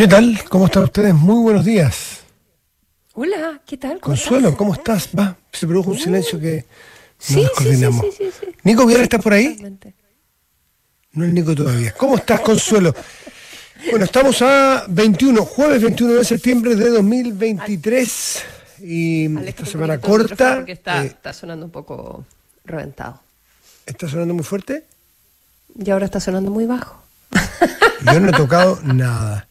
¿Qué tal? ¿Cómo están ustedes? Muy buenos días. Hola, ¿qué tal? ¿Cómo Consuelo, estás? ¿cómo estás? Va, se produjo un uh, silencio que no sí, nos coordinamos. Sí, sí, sí, ¿Nico Viera está por ahí? No es Nico todavía. ¿Cómo estás, Consuelo? Bueno, estamos a 21, jueves 21 de septiembre de 2023 y esta semana corta. Porque está, eh, está sonando un poco reventado. ¿Está sonando muy fuerte? Y ahora está sonando muy bajo. Yo no he tocado nada.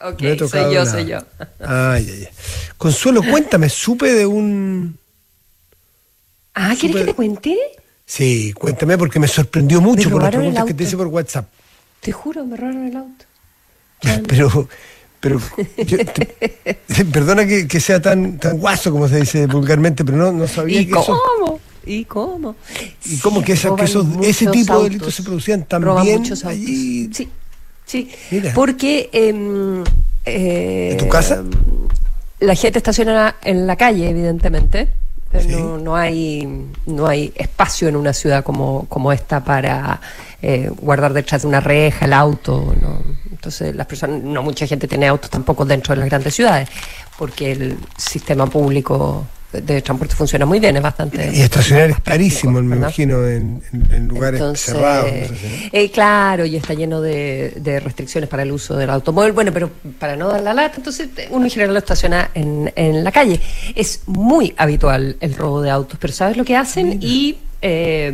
Ok, soy yo, soy yo. Ay, ay, ay. Consuelo, cuéntame, supe de un... Ah, ¿quieres que te cuente? Sí, cuéntame porque me sorprendió mucho por las preguntas que te hice por WhatsApp. Te juro, me robaron el auto. pero, pero, perdona que, sea tan, tan guaso como se dice vulgarmente, pero no, no sabía ¿Y que cómo? ¿Y cómo? ¿Y cómo que, esa, que esos, ese tipo de delitos se producían también allí? Sí, sí. Porque... Eh, ¿En tu casa? La gente estaciona en la calle, evidentemente. Pero no, hay, no hay espacio en una ciudad como, como esta para eh, guardar detrás de una reja el auto. ¿no? Entonces, las personas, no mucha gente tiene autos tampoco dentro de las grandes ciudades, porque el sistema público de transporte funciona muy bien, es bastante... Y estacionar es carísimo, me imagino, en, lugares cerrados. Eh, claro, y está lleno de, restricciones para el uso del automóvil. Bueno, pero para no dar la lata, entonces uno en general lo estaciona en, en la calle. Es muy habitual el robo de autos, pero ¿sabes lo que hacen? Y eh,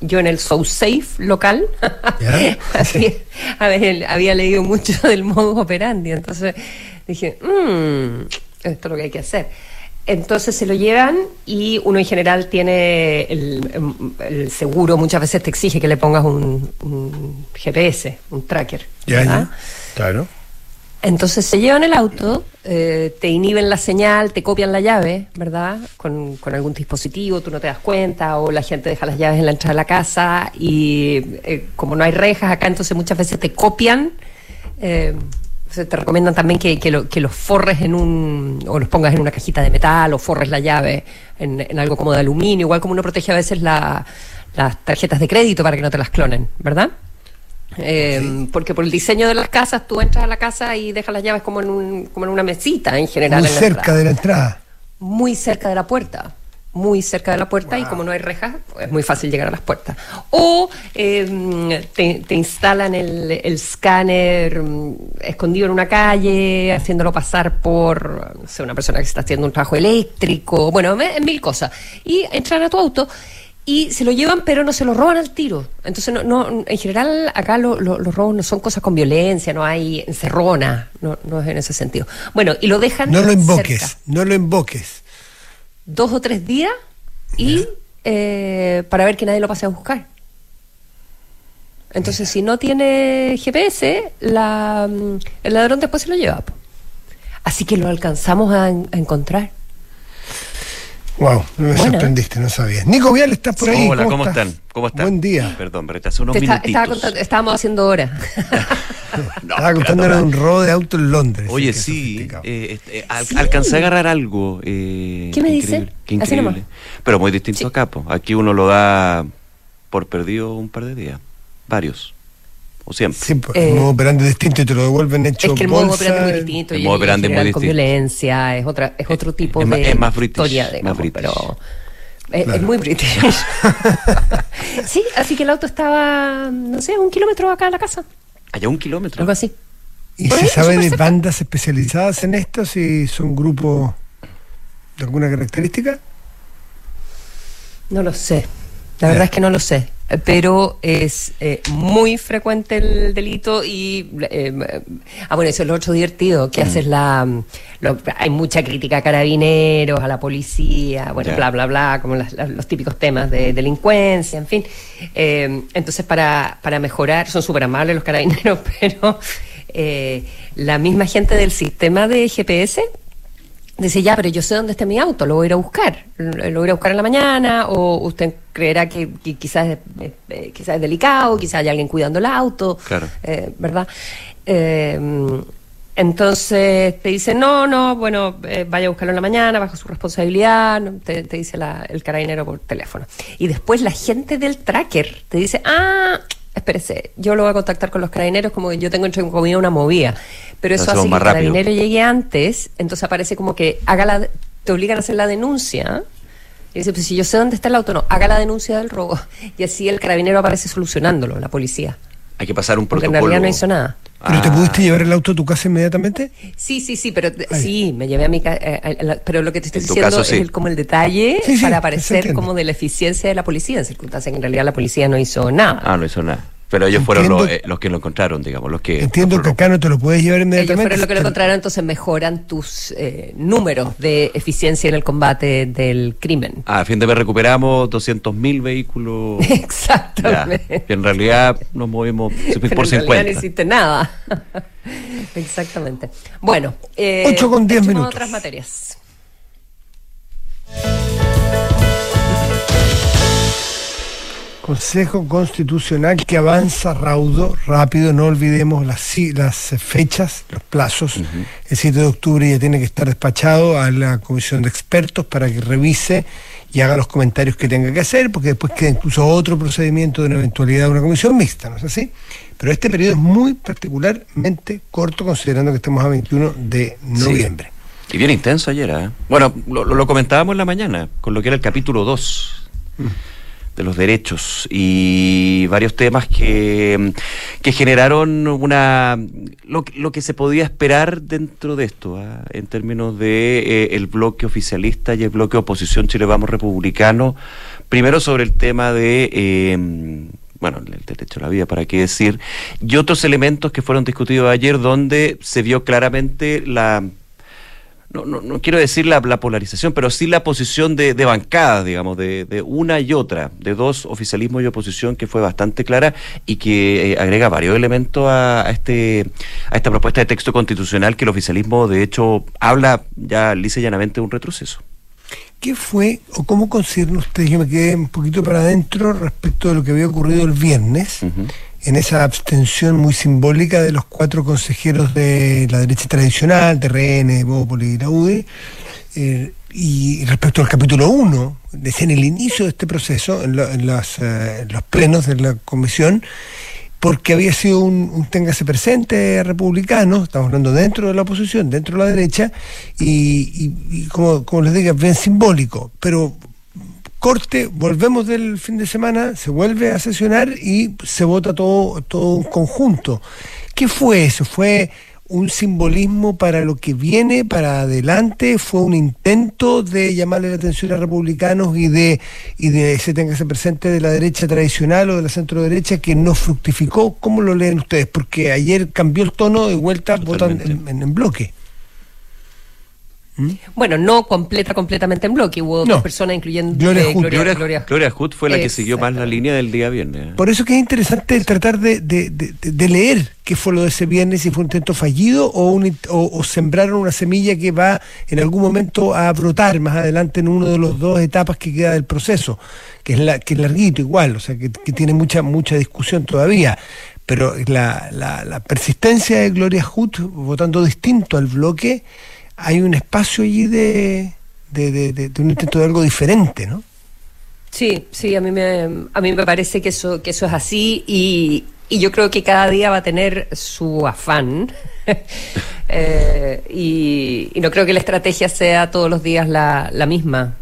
yo en el So Safe local había, había, leído mucho del modus operandi, entonces dije, mmm, esto es lo que hay que hacer. Entonces se lo llevan y uno en general tiene el, seguro, muchas veces te exige que le pongas un, GPS, un tracker. Ya, claro. Entonces se llevan el auto, eh, te inhiben la señal, te copian la llave, ¿verdad? Con, algún dispositivo, tú no te das cuenta, o la gente deja las llaves en la entrada de la casa y eh, como no hay rejas acá, entonces muchas veces te copian. Eh, te recomiendan también que, que, los forres en un, o los pongas en una cajita de metal, o forres la llave en, algo como de aluminio, igual como uno protege a veces las tarjetas de crédito para que no te las clonen, ¿verdad? Eh, porque por el diseño de las casas, tú entras a la casa y dejas las llaves como en, un, como en una mesita en general. Muy cerca de la entrada. Muy cerca de la puerta muy cerca de la puerta y como no hay rejas, es muy fácil llegar a las puertas. O em, te, instalan el, el escáner mm, escondido en una calle, haciéndolo pasar por no una persona que está haciendo un trabajo eléctrico, bueno, mil cosas. Y entran a tu auto y se lo llevan, pero no se lo roban al tiro. Entonces, no, no en general, acá los robos no son cosas con violencia, no hay encerrona, no, no es en ese sentido. Bueno, y lo dejan. No lo invoques, no lo invoques dos o tres días y eh, para ver que nadie lo pase a buscar. Entonces, si no tiene GPS, la, mm, el ladrón después se lo lleva. Así que lo alcanzamos a encontrar. Wow, me sorprendiste, no sabía. Nico Vial, ¿estás por ahí? Hola, ¿cómo, están? ¿Cómo están? Buen día. Perdón, pero hace unos minutitos. estábamos haciendo hora. estaba contándole un robo de auto en Londres. Oye, sí, eh, eh, alcancé a agarrar algo. Eh, ¿Qué me dice? Qué increíble. Pero muy distinto acá, po. Aquí uno lo da por perdido un par de días. Varios. O siempre. Sí, pues, el modo operante es distinto y te lo devuelven hecho Es que el modo operante es muy distinto. El modo operante es muy distinto. Con violencia, es, otra, es otro tipo de es más british, historia, más british. pero... Es, muy british. sí, así que el auto estaba, no sé, un kilómetro acá de la casa. ¿Allá un kilómetro? Algo así. ¿Y se sabe de bandas especializadas en esto? Si son grupos de alguna característica? No lo sé. La verdad es que no lo sé pero es eh, muy frecuente el delito y eh, ah bueno eso es lo otro divertido que mm. haces la hay mucha crítica a carabineros a la policía bueno bla bla bla como los típicos temas de delincuencia en fin eh, entonces para para mejorar son súper amables los carabineros pero la misma gente del sistema de GPS dice, ya, pero yo sé dónde está mi auto, lo voy a ir a buscar. Lo voy a buscar en la mañana, o usted creerá que, quizás, es, eh, quizás es delicado, quizás hay alguien cuidando el auto, claro. Eh, ¿verdad? Eh, entonces te dice, no, no, bueno, vaya a buscarlo en la mañana, bajo su responsabilidad, te, dice el carabinero por teléfono. Y después la gente del tracker te dice, ah, espérese, yo lo voy a contactar con los carabineros como que yo tengo entre comida una movida. Pero eso hace que el carabinero llegue antes, entonces aparece como que haga la, te obligan a hacer la denuncia. Y dice, pues si yo sé dónde está el auto, no, haga la denuncia del robo. Y así el carabinero aparece solucionándolo, la policía. Hay que pasar un protocolo. Porque en realidad no hizo nada. ¿Pero te ah. pudiste llevar el auto a tu casa inmediatamente? Sí, sí, sí, pero sí, me llevé a mi casa. Eh, pero lo que te estoy diciendo es como el detalle para aparecer como de la eficiencia de la policía, en circunstancias que en realidad la policía no hizo nada. Ah, no hizo nada. Pero ellos fueron los, eh, los, que lo encontraron, digamos, los que... Entiendo que acá no te lo puedes llevar inmediatamente. Ellos fueron los que lo encontraron, entonces mejoran tus eh, números de eficiencia en el combate del crimen. Ah, a fin de mes recuperamos 200.000 vehículos. Exactamente. en realidad nos movimos por 50. En realidad no hiciste nada. Exactamente. Bueno. Eh, 8 con 10 minutos. otras materias. Consejo Constitucional que avanza raudo, rápido, no olvidemos las, las fechas, los plazos. El 7 de octubre ya tiene que estar despachado a la comisión de expertos para que revise y haga los comentarios que tenga que hacer, porque después queda incluso otro procedimiento de una eventualidad de una comisión mixta, ¿no es así? Pero este periodo es muy particularmente corto, considerando que estamos a 21 de noviembre. Y bien intenso ayer, ¿eh? Bueno, lo, comentábamos en la mañana, con lo que era el capítulo 2 de los derechos y varios temas que, que generaron una lo, que se podía esperar dentro de esto ¿ah? en términos de eh, el bloque oficialista y el bloque oposición Chile Vamos republicano primero sobre el tema de eh, bueno, el derecho a la vida, para qué decir, y otros elementos que fueron discutidos ayer donde se vio claramente la no, no, no quiero decir la, polarización, pero sí la posición de, de bancadas, digamos, de, de, una y otra, de dos oficialismo y oposición que fue bastante clara y que eh, agrega varios elementos a, este, a esta propuesta de texto constitucional que el oficialismo, de hecho, habla ya lisa y llanamente de un retroceso. ¿Qué fue o cómo consideran ustedes? Yo me quedé un poquito para adentro respecto de lo que había ocurrido el viernes en esa abstención muy simbólica de los cuatro consejeros de la derecha tradicional, de RN, Bópoli y la UDI, eh, y respecto al capítulo 1, desde en el inicio de este proceso, en, eh, los plenos de la comisión, porque había sido un, un téngase presente republicano, estamos hablando dentro de la oposición, dentro de la derecha, y, y como, como les digo, bien simbólico, pero corte, volvemos del fin de semana, se vuelve a sesionar y se vota todo, todo un conjunto. ¿Qué fue eso? ¿Fue un simbolismo para lo que viene, para adelante? ¿Fue un intento de llamarle la atención a republicanos y de, y de ese tenga presente de la derecha tradicional o de la centro derecha que no fructificó? ¿Cómo lo leen ustedes? Porque ayer cambió el tono de vuelta, votan en bloque. ¿Mm? Bueno, no completa completamente en bloque, hubo dos personas, incluyendo Gloria, Gloria, Gloria, Hood fue la que siguió más la línea del día viernes. Por eso que es interesante tratar de, leer qué fue lo de ese viernes, si fue un intento fallido o, un, o, sembraron una semilla que va en algún momento a brotar más adelante en uno de los dos etapas que queda del proceso, que es, la, que es larguito igual, o sea, que, tiene mucha, mucha discusión todavía pero la, la persistencia de Gloria Hood votando distinto al bloque hay un espacio allí de, de, un intento de algo diferente, ¿no? Sí, sí, a mí me, a mí me parece que eso, que eso es así y, y yo creo que cada día va a tener su afán eh, y, y, no creo que la estrategia sea todos los días la, la misma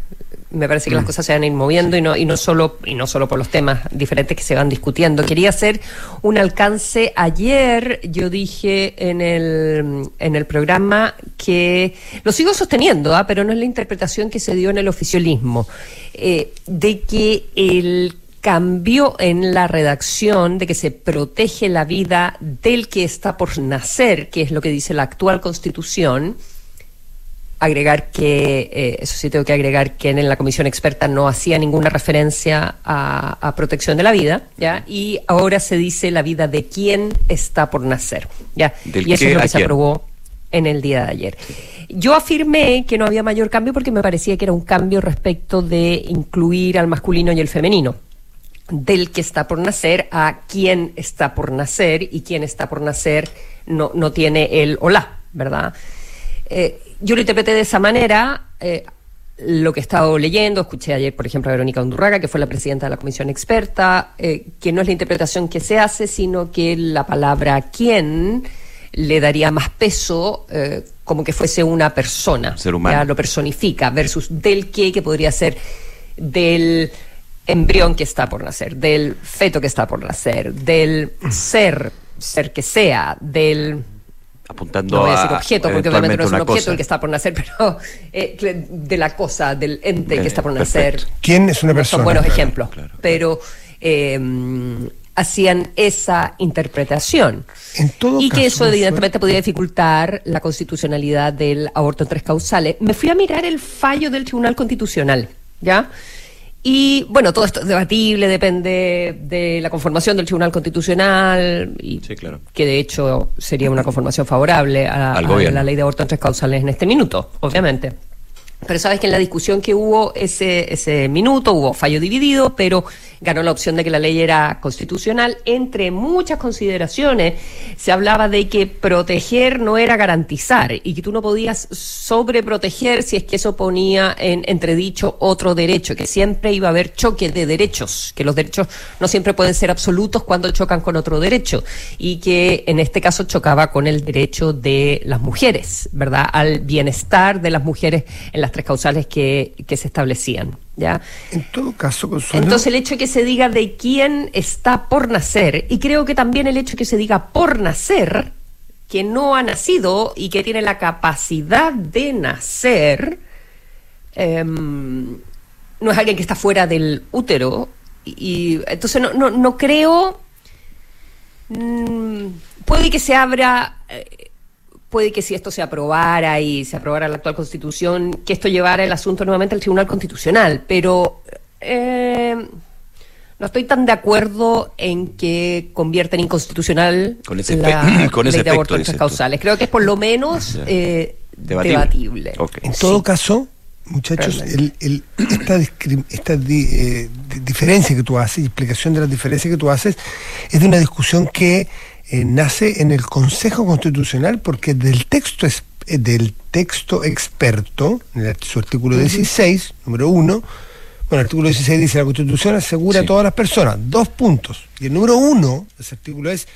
me parece que las mm. cosas se van a ir moviendo y no y no solo y no solo por los temas diferentes que se van discutiendo quería hacer un alcance ayer yo dije en el en el programa que lo sigo sosteniendo ¿ah? pero no es la interpretación que se dio en el oficialismo eh, de que el cambio en la redacción de que se protege la vida del que está por nacer que es lo que dice la actual constitución agregar que, eh, eso sí tengo que agregar que en la comisión experta no hacía ninguna referencia a, protección de la vida, ¿ya? Y ahora se dice la vida de quién está por nacer, ¿ya? y eso es lo que se aprobó en el día de ayer. Yo afirmé que no había mayor cambio porque me parecía que era un cambio respecto de incluir al masculino y el femenino del que está por nacer a quién está por nacer y quién está por nacer no, no tiene el hola, ¿verdad? Eh, yo lo interpreté de esa manera, eh, lo que he estado leyendo, escuché ayer, por ejemplo, a Verónica Undurraga, que fue la presidenta de la comisión experta, eh, que no es la interpretación que se hace, sino que la palabra quién le daría más peso eh, como que fuese una persona. Ser humano. Ya lo personifica, versus del qué, que podría ser del embrión que está por nacer, del feto que está por nacer, del ser, ser que sea, del apuntando no voy a decir objeto, porque obviamente no es un objeto cosa. el que está por nacer, pero eh, de la cosa, del ente Eh, que está por nacer. perfecto. ¿Quién es una persona? Son buenos Claro, ejemplos, claro, claro. pero eh, hacían esa interpretación. En todo y caso, que eso evidentemente podía dificultar la constitucionalidad del aborto en tres causales. Me fui a mirar el fallo del Tribunal Constitucional, ¿ya? Y bueno, todo esto es debatible, depende de la conformación del Tribunal Constitucional, y Sí, claro. que de hecho sería una conformación favorable a, la ley de aborto en tres causales en este minuto, obviamente. Pero sabes que en la discusión que hubo ese, ese minuto hubo fallo dividido, pero ganó la opción de que la ley era constitucional. Entre muchas consideraciones se hablaba de que proteger no era garantizar y que tú no podías sobreproteger si es que eso ponía en entredicho otro derecho, que siempre iba a haber choque de derechos, que los derechos no siempre pueden ser absolutos cuando chocan con otro derecho y que en este caso chocaba con el derecho de las mujeres, ¿verdad? Al bienestar de las mujeres en las tres causales que, que se establecían, ¿ya? En todo caso, Consuelo, Entonces el hecho que se diga de quién está por nacer, y creo que también el hecho que se diga por nacer, que no ha nacido y que tiene la capacidad de nacer, em, no es alguien que está fuera del útero, y, y entonces no, no, no creo, mm, puede que se abra... eh, Puede que si esto se aprobara y se aprobara la actual constitución, que esto llevara el asunto nuevamente al Tribunal Constitucional, pero eh, no estoy tan de acuerdo en que convierta en inconstitucional Con ese la con ese ley de aborto en tres causales. Creo que es por lo menos eh, Debatible. en todo Sí. caso, muchachos, el, el- esta, esta di- eh, di- diferencia que tú haces, explicación de las diferencias que tú haces, es de una discusión que eh, nace en el Consejo Constitucional porque del texto es, eh, del texto experto, en el- su artículo 16, número 1, bueno, el artículo 16 dice la Constitución asegura Sí. a todas las personas, dos puntos. Y el número 1 de ese artículo es,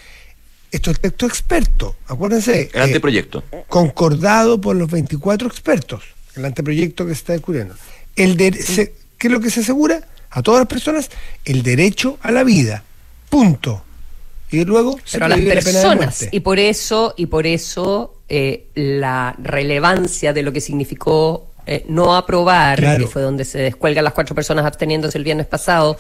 esto es el texto experto, acuérdense. El eh, anteproyecto. concordado por los 24 expertos, el anteproyecto que se está discutiendo. El de- se- ¿Qué es lo que se asegura? A todas las personas el derecho a la vida. Punto. Y luego pero las la personas y por eso y por eso eh, la relevancia de lo que significó eh, no aprobar Claro. que fue donde se descuelgan las cuatro personas absteniéndose el viernes pasado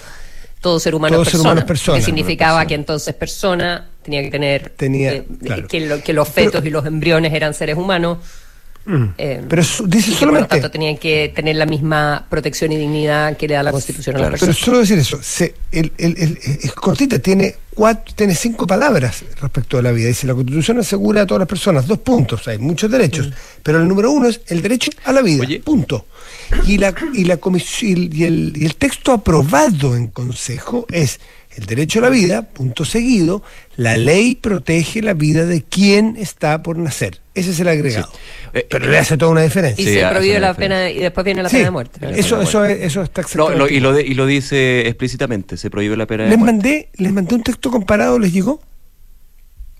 todo ser humano Todo es ser persona, humano es persona. que significaba Persona. que entonces persona tenía que tener Tenía, eh, claro. que, lo- que los fetos y los embriones eran seres humanos eh, Pero su- dice y que, solamente- por lo tanto tenían que tener la misma protección y dignidad que le da la Constitución a Claro. las Pero solo decir eso, se- el, el- el- es cortita, tiene cuatro, tiene cinco palabras respecto de la vida. Dice la Constitución asegura a todas las personas dos puntos, hay muchos derechos, Mm. pero el número uno es el derecho a la vida, Oye. punto. Y la y la comisión y el, y el texto aprobado en consejo es el derecho a la vida, punto seguido, la ley protege la vida de quien está por nacer. Ese es el agregado. Sí. Eh, pero le hace toda una y diferencia. Sí, se prohíbe la diferencia. pena y después viene la Sí, pena de muerte eso, eso, es- eso está No, exactamente. lo- y, lo de- y lo dice explícitamente, se prohíbe la pena de Les muerte. mandé, les mandé un texto comparado, ¿les llegó?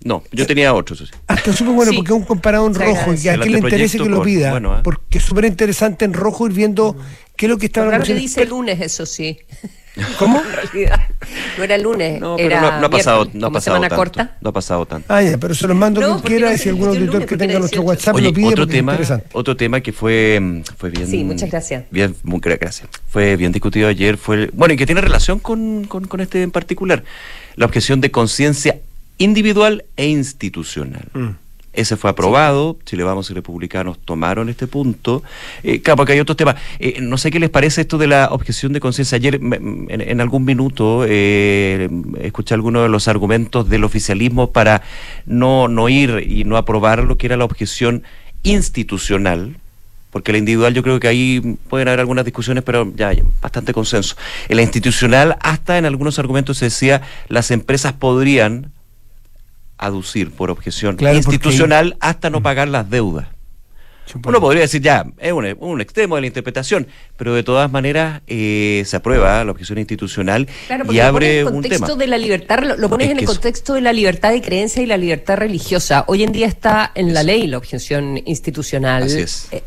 No, yo tenía otro, eso sí. Ah, está súper bueno Sí. porque es un comparado en Se rojo y a El quien le interese que lo pida. bueno, ¿eh? Porque es súper interesante en rojo ir viendo qué es lo que está Claro que dice lunes, eso sí. ¿Cómo? No era lunes, No, pero era no, no ha pasado, no ha pasado semana tanto. corta. No ha pasado tanto. Ah, ya, pero se los mando No, quien quiera no y si algún el auditor lunes, que tenga nuestro 18. WhatsApp Oye, lo pide otro tema, interesante. otro tema que fue, mm, fue bien. Sí, muchas gracias. Bien, muy gra- gracias. Fue bien discutido ayer. Fue, bueno, y que tiene relación con, con, con este en particular. La objeción de conciencia individual e institucional. Mm. Ese fue aprobado, Chile Vamos y Republicanos tomaron este punto. Eh, claro, porque hay otros temas. Eh, no sé qué les parece esto de la objeción de conciencia. Ayer, me- en, en algún minuto, eh, escuché algunos de los argumentos del oficialismo para no, no ir y no aprobar lo que era la objeción institucional, porque la individual yo creo que ahí pueden haber algunas discusiones, pero ya hay bastante consenso. En la institucional, hasta en algunos argumentos se decía, las empresas podrían aducir por objeción Claro, porque- institucional hasta no pagar las deudas. Uno podría decir ya, es un, extremo de la interpretación, pero de todas maneras eh, se aprueba la objeción institucional y abre un tema. De la libertad, lo, pones en el contexto de la libertad de creencia y la libertad religiosa. Hoy en día está en la ley la objeción institucional. Así es. Eh,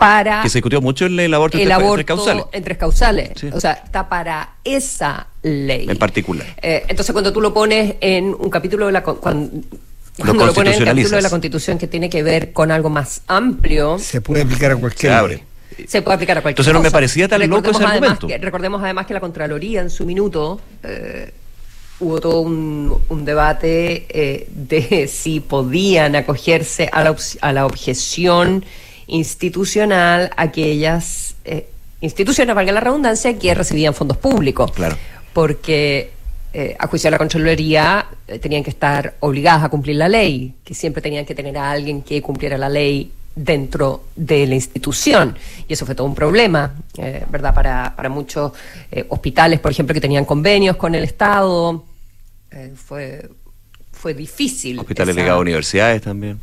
para que se discutió mucho el, el aborto, el entre, causales. Entre causales. O sea, está para esa ley. En particular. Eh, entonces, cuando tú lo pones en un capítulo de la. Cuando, cuando lo, pones en el capítulo de la Constitución que tiene que ver con algo más amplio. Se puede aplicar a cualquier. abre. Se puede aplicar a cualquier Entonces no me parecía tan loco ese argumento. recordemos además que la Contraloría en su minuto. Eh, hubo todo un, un debate eh, de si podían acogerse a la, a la objeción institucional aquellas eh, instituciones, valga la redundancia, que recibían fondos públicos. Claro. Porque eh, a juicio de la Contraloría eh, tenían que estar obligadas a cumplir la ley, que siempre tenían que tener a alguien que cumpliera la ley dentro de la institución. Y eso fue todo un problema, ¿verdad? Para, para muchos hospitales, por ejemplo, que tenían convenios con el Estado. fue, fue difícil. Hospitales ligados a universidades también.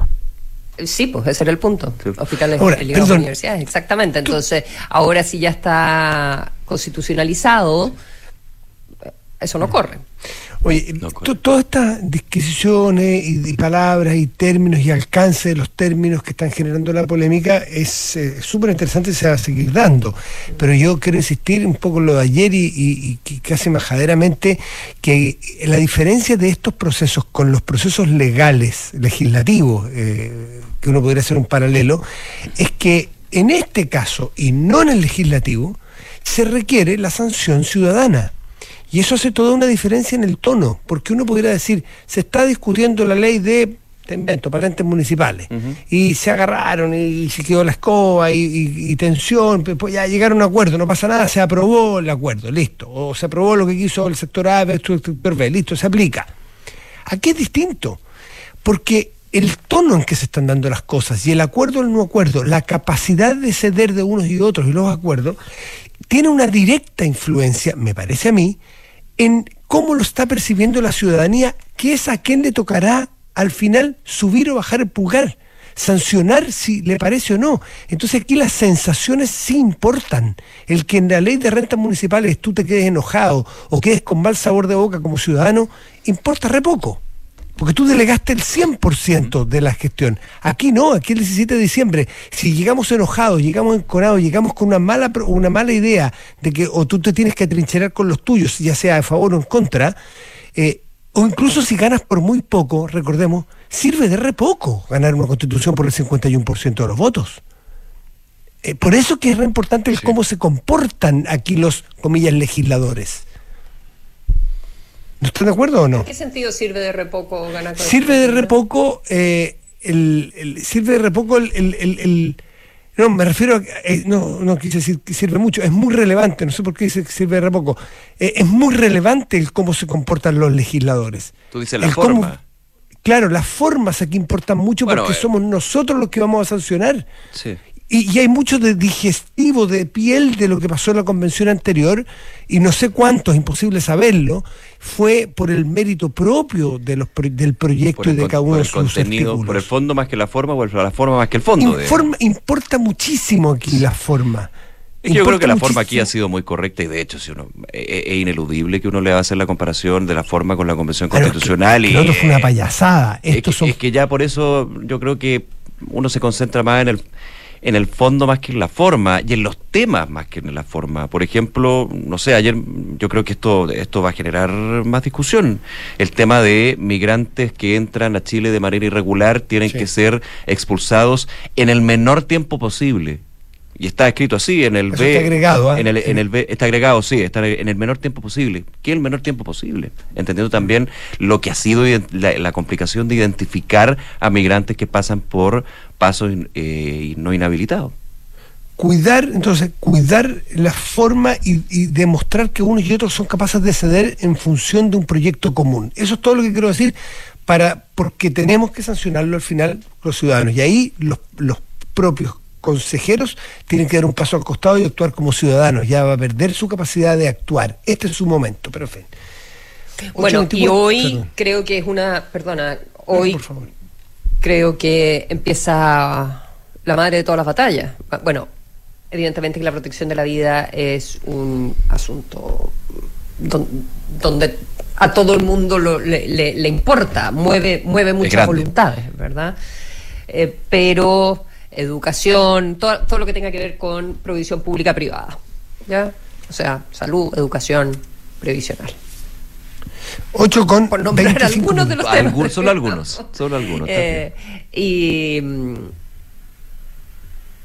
Sí, pues ese era el punto. Hospitales de universidades, exactamente. Entonces, ahora sí ya está constitucionalizado, eso no corre. Oye, todas estas disquisiciones y, palabras y términos y alcance de los términos que están generando la polémica es eh, súper interesante y se va a seguir dando. Pero yo quiero insistir un poco en lo de ayer y, casi majaderamente que la diferencia de estos procesos con los procesos legales, legislativos, eh, que uno podría hacer un paralelo, es que en este caso y no en el legislativo, se requiere la sanción ciudadana. Y eso hace toda una diferencia en el tono, porque uno podría decir, se está discutiendo la ley de, te invento, patentes municipales, y se agarraron y, se quedó la escoba y, tensión, pues ya llegaron a un acuerdo, no pasa nada, se aprobó el acuerdo, listo, o se aprobó lo que quiso el sector A, el sector B, listo, se aplica. Aquí es distinto, porque el tono en que se están dando las cosas y el acuerdo o el no acuerdo, la capacidad de ceder de unos y otros y los acuerdos, tiene una directa influencia, me parece a mí, en cómo lo está percibiendo la ciudadanía, que es a quien le tocará al final subir o bajar el pulgar, sancionar si le parece o no. Entonces aquí las sensaciones sí importan. El que en la ley de rentas municipales tú te quedes enojado o quedes con mal sabor de boca como ciudadano, importa re poco porque tú delegaste el 100% de la gestión. Aquí no, aquí el 17 de diciembre, si llegamos enojados, llegamos encorados, llegamos con una mala, una mala idea de que o tú te tienes que atrincherar con los tuyos, ya sea a favor o en contra, eh, o incluso si ganas por muy poco, recordemos, sirve de re poco ganar una constitución por el 51% de los votos. Eh, por eso que es re importante cómo se comportan aquí los, comillas, legisladores. ¿No están de acuerdo o no? ¿En qué sentido sirve de repoco ganar Sirve de repoco, eh, el, sirve de repoco el, el, no, me refiero a, eh, no, no quise decir que sirve mucho, es muy relevante, no sé por qué dice que sirve de repoco, eh, es muy relevante el cómo se comportan los legisladores. Tú dices la forma. claro, las formas aquí importan mucho porque somos nosotros los que vamos a sancionar. Sí. Y, hay mucho de digestivo, de piel de lo que pasó en la convención anterior, y no sé cuánto, es imposible saberlo, fue por el mérito propio de los, del proyecto y de cada uno de sus contenido, Por el fondo más que la forma, o la forma más que el fondo. Importa muchísimo aquí la forma. yo creo que la forma aquí ha sido muy correcta y de hecho si uno e, e, es, ineludible que uno le va a hacer la comparación de la forma con la convención constitucional y otro fue una payasada. es que ya por eso yo creo que uno se concentra más en el en el fondo más que en la forma y en los temas más que en la forma. Por ejemplo, no sé, ayer yo creo que esto, esto va a generar más discusión. El tema de migrantes que entran a Chile de manera irregular tienen que ser expulsados en el menor tiempo posible y está escrito así en el B. Está agregado, ¿eh? en, el, en el B, está agregado, sí, está en el menor tiempo posible. ¿Qué es el menor tiempo posible? Entendiendo también lo que ha sido la, complicación de identificar a migrantes que pasan por pasos eh, no inhabilitados. Cuidar, entonces, cuidar la forma y, y, demostrar que unos y otros son capaces de ceder en función de un proyecto común. Eso es todo lo que quiero decir, para porque tenemos que sancionarlo al final los ciudadanos. Y ahí los, los propios consejeros tienen que dar un paso al costado y actuar como ciudadanos. Ya va a perder su capacidad de actuar. Este es su momento, pero en fin. Bueno, y hoy creo que es una, perdona, hoy creo que empieza la madre de todas las batallas. Bueno, evidentemente que la protección de la vida es un asunto donde, a todo el mundo le, importa, mueve, mueve muchas voluntades, ¿verdad? Eh, pero educación, todo, todo lo que tenga que ver con provisión pública privada, ¿ya? O sea, salud, educación, previsional. 8 con Por nombrar algunos de los temas. solo algunos, solo algunos. Eh, y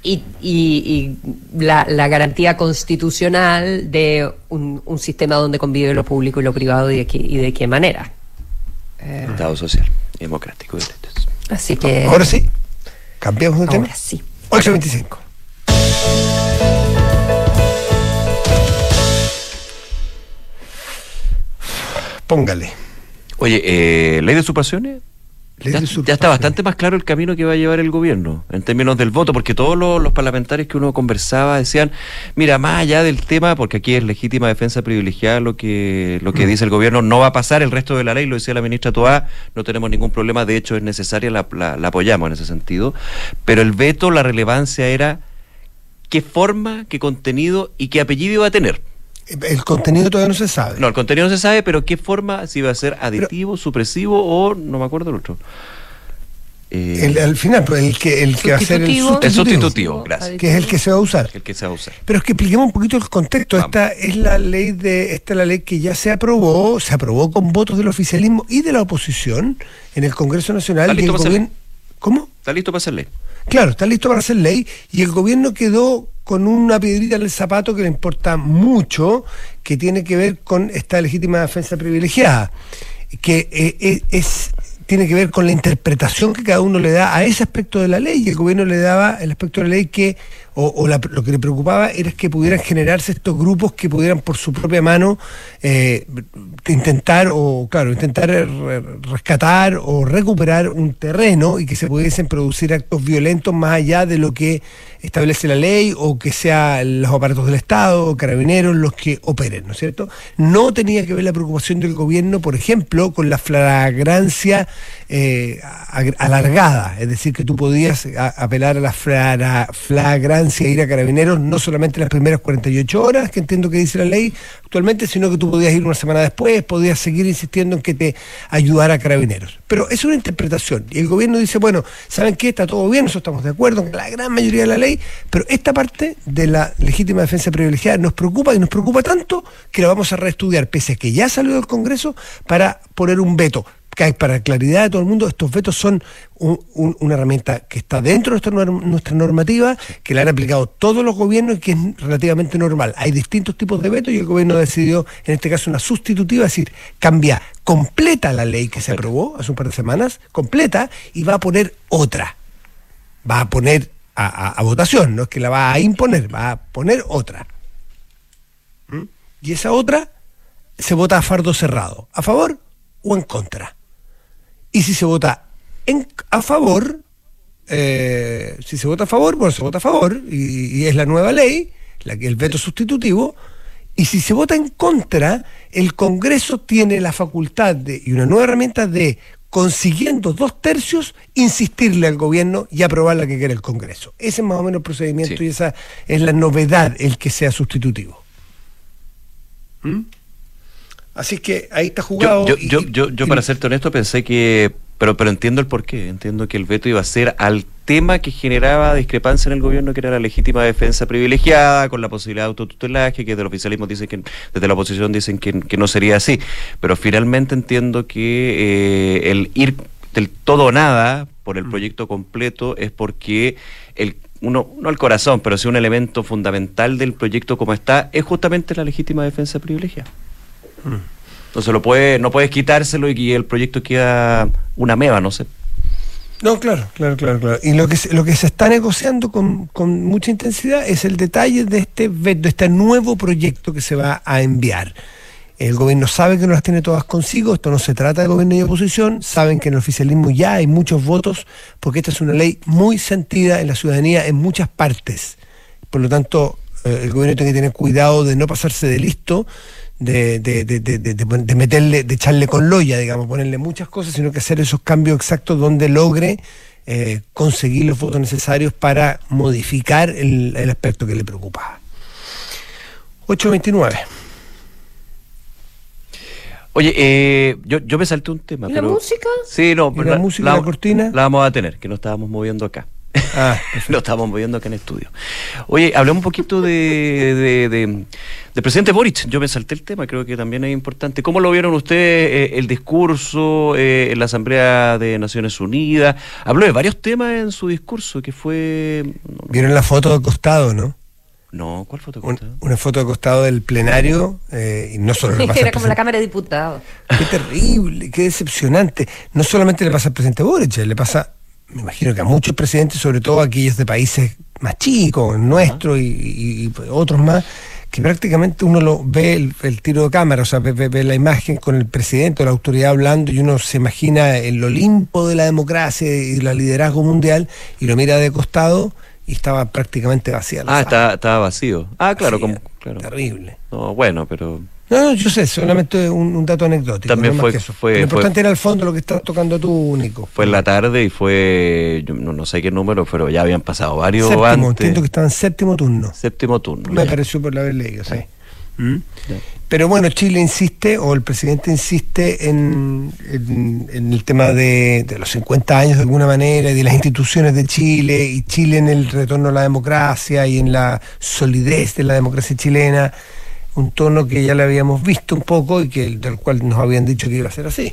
y, la, garantía constitucional de un, sistema donde convive lo público y lo privado y de qué, y de qué manera. Eh, Estado social y democrático. Así que. Ahora sí. Cambiamos de tema. Ahora sí. 8.25. Póngale. Oye, eh, ¿ley de supasiones? Ya, está bastante más claro el camino que va a llevar el gobierno en términos del voto, porque todos los, parlamentarios que uno conversaba decían, mira, más allá del tema, porque aquí es legítima defensa privilegiada lo que, lo que mm. dice el gobierno, no va a pasar el resto de la ley, lo decía la ministra Toá, no tenemos ningún problema, de hecho es necesaria, la, la apoyamos en ese sentido, pero el veto, la relevancia era qué forma, qué contenido y qué apellido iba a tener. El contenido todavía no se sabe. No, el contenido no se sabe, pero qué forma, si va a ser aditivo, supresivo o no me acuerdo el otro. Eh, al final, pues, el que, el que va a ser el sustitutivo. El sustitutivo, gracias. Que es el que se va a usar. El que se va a usar. Pero es que expliquemos un poquito el contexto. Esta es la ley de, esta es la ley que ya se aprobó, se aprobó con votos del oficialismo y de la oposición en el Congreso Nacional. y el gobierno, ¿Cómo? Está listo para hacer ley. Claro, está listo para hacer ley y el gobierno quedó con una piedrita en el zapato que le importa mucho, que tiene que ver con esta legítima defensa privilegiada, que eh, es, tiene que ver con la interpretación que cada uno le da a ese aspecto de la ley. Y el gobierno le daba el aspecto de la ley que o, lo que le preocupaba era que pudieran generarse estos grupos que pudieran por su propia mano eh, intentar o claro intentar rescatar o recuperar un terreno y que se pudiesen producir actos violentos más allá de lo que establece la ley o que sean los aparatos del Estado o carabineros los que operen, ¿no es cierto? No tenía que ver la preocupación del gobierno, por ejemplo, con la flagrancia eh, alargada, es decir, que tú podías apelar a la flagrancia, ir a carabineros no solamente las primeras 48 horas, que entiendo que dice la ley actualmente, sino que tú podías ir una semana después, podías seguir insistiendo en que te ayudara a carabineros. Pero es una interpretación, y el gobierno dice, bueno, ¿saben qué? Está todo bien, nosotros estamos de acuerdo con la gran mayoría de la ley, pero esta parte de la legítima defensa privilegiada nos preocupa y nos preocupa tanto que la vamos a reestudiar, pese a que ya salió del Congreso, para poner un veto para claridad de todo el mundo, estos vetos son una herramienta que está dentro de nuestra, normativa, que la han aplicado todos los gobiernos y que es relativamente normal. Hay distintos tipos de vetos y el gobierno decidió, en este caso, una sustitutiva, es decir, cambia completa la ley que se aprobó hace un par de semanas, completa, y va a poner otra. Va a poner a, votación, no es que la va a imponer, va a poner otra. ¿Mm? Y esa otra se vota a fardo cerrado, a favor o en contra. Y si se vota en, a favor, eh, si se vota a favor, bueno, se vota a favor, y, es la nueva ley, la el veto sustitutivo, y si se vota en contra, el Congreso tiene la facultad de, y una nueva herramienta de, consiguiendo dos tercios, insistirle al gobierno y aprobar la que quiere el Congreso. Ese es más o menos el procedimiento y esa es la novedad, el que sea sustitutivo. ¿Mm? Así que ahí está jugado. Yo, yo, yo, yo, para serte honesto, pensé que. Pero, pero entiendo el porqué. Entiendo que el veto iba a ser al tema que generaba discrepancia en el gobierno, que era la legítima defensa privilegiada, con la posibilidad de autotutelaje, que del oficialismo dicen que. Desde la oposición dicen que, no sería así. Pero finalmente entiendo que eh, el ir del todo o nada por el mm. proyecto completo es porque el uno, no el corazón, pero sí un elemento fundamental del proyecto como está, es justamente la legítima defensa privilegiada. Entonces lo puede, no puedes quitárselo y el proyecto queda una meba, no sé. No, claro, claro, claro, claro. Y lo que se, lo que se está negociando con, mucha intensidad es el detalle de este de este nuevo proyecto que se va a enviar. El gobierno sabe que no las tiene todas consigo, esto no se trata de gobierno y oposición, saben que en el oficialismo ya hay muchos votos, porque esta es una ley muy sentida en la ciudadanía en muchas partes. Por lo tanto, eh, el gobierno tiene que tener cuidado de no pasarse de listo de, de, de, de, meterle, de echarle con loya, digamos, ponerle muchas cosas, sino que hacer esos cambios exactos donde logre eh, conseguir los votos necesarios para modificar el, el aspecto que le preocupaba. 829. Oye, eh, yo, yo me salté un tema. ¿Y la música? Sí, no, pero la, música, la, cortina? La vamos a tener, que no estábamos moviendo acá. Ah, lo estábamos moviendo acá en estudio. Oye, hablemos un poquito de, de, presidente Boric. Yo me salté el tema, creo que también es importante. ¿Cómo lo vieron ustedes eh, el discurso eh, en la Asamblea de Naciones Unidas? Habló de varios temas en su discurso, que fue... Vieron la foto de costado, ¿no? No, ¿cuál foto de costado? una foto de costado del plenario, eh, y no solo le pasa Era como la Cámara de Diputados. Qué terrible, qué decepcionante. No solamente le pasa al presidente Boric, le pasa, me imagino que a muchos presidentes, sobre todo aquellos de países más chicos, nuestro y, otros más, que prácticamente uno lo ve el, tiro de cámara, o sea, ve, la imagen con el presidente o la autoridad hablando y uno se imagina el Olimpo de la democracia y el liderazgo mundial y lo mira de costado y estaba prácticamente vacía. La ah, estaba, vacío. Ah, claro, como, Terrible. No, bueno, pero... No, no, yo sé, solamente un, dato anecdótico. También fue, fue, Lo importante era el fondo lo que estás tocando tú, único. Fue en la tarde y fue, no, sé qué número, pero ya habían pasado varios séptimo, entiendo que estaba en séptimo turno. Séptimo turno. Me pareció por haber leído, sí. ¿Mm? Pero bueno, Chile insiste, o el presidente insiste en, el tema de, los 50 años de alguna manera, y de las instituciones de Chile, y Chile en el retorno a la democracia y en la solidez de la democracia chilena, un tono que ya le habíamos visto un poco y que del cual nos habían dicho que iba a ser así.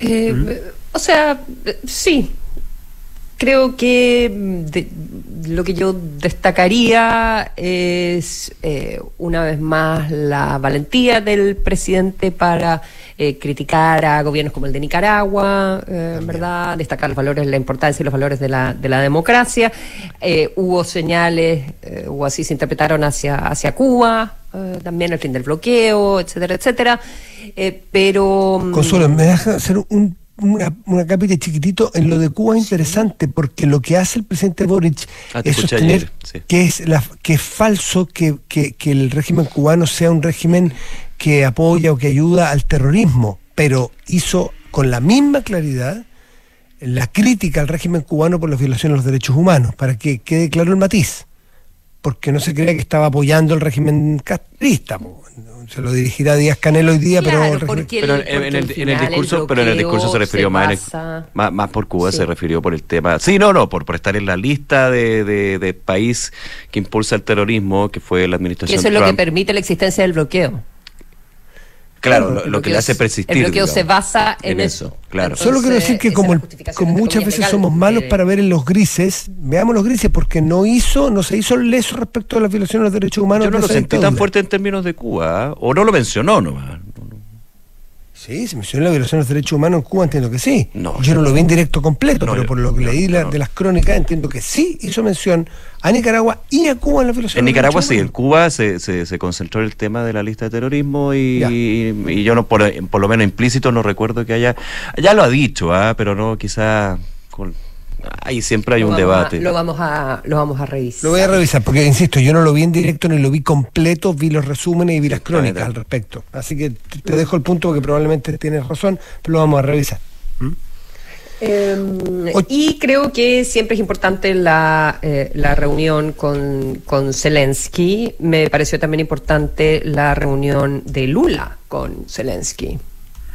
Eh. O sea, sí, creo que mm, lo que yo destacaría es eh, una vez más la valentía del presidente para eh, criticar a gobiernos como el de Nicaragua, eh, ¿verdad? Destacar los valores, la importancia y los valores de la, de la democracia. hubo señales, o así se interpretaron hacia, hacia Cuba, también el fin del bloqueo, etcétera, etcétera. pero. Mm, Consuelo, ¿me deja hacer un una, una capita chiquitito en lo de Cuba es interesante porque lo que hace el presidente Boric ah, es sostener que es la, que es falso que, que, el régimen cubano sea un régimen que apoya o que ayuda al terrorismo, pero hizo con la misma claridad la crítica al régimen cubano por la violación de los derechos humanos, para que quede claro el matiz, porque no se crea que estaba apoyando el régimen castrista se lo dirigirá Díaz Canel hoy día, pero, pero en, el, discurso, pero en el discurso se refirió más, más, por Cuba, se refirió por el tema. Sí, no, no, por, por estar en la lista de, de, país que impulsa el terrorismo, que fue la administración. Y eso es lo que permite la existencia del bloqueo. Claro, lo, que le hace persistir. El bloqueo se basa en, eso. Claro. Solo quiero decir que como, muchas veces somos malos para ver en los grises, veamos los grises, porque no hizo, no se hizo leso respecto a la violación de los derechos humanos. Yo no lo sentí tan fuerte en términos de Cuba, ¿eh? o no lo mencionó nomás. Sí, se mencionó la violación de los derechos humanos en Cuba, entiendo que sí. yo no lo vi en directo completo, pero por lo que leí de las crónicas entiendo que sí hizo mención a Nicaragua y a Cuba en la violación. En Nicaragua sí, en Cuba se, se, concentró el tema de la lista de terrorismo y, yo no por, lo menos implícito no recuerdo que haya, ya lo ha dicho, ¿ah? pero no quizá con Ahí siempre hay un debate. lo, vamos a, lo vamos a revisar. Lo voy a revisar, porque insisto, yo no lo vi en directo ni lo vi completo, vi los resúmenes y vi las crónicas al respecto. Así que te dejo el punto porque probablemente tienes razón, pero lo vamos a revisar. ¿Mm? Em, y creo que siempre es importante la, eh, la reunión con, con Zelensky. Me pareció también importante la reunión de Lula con Zelensky.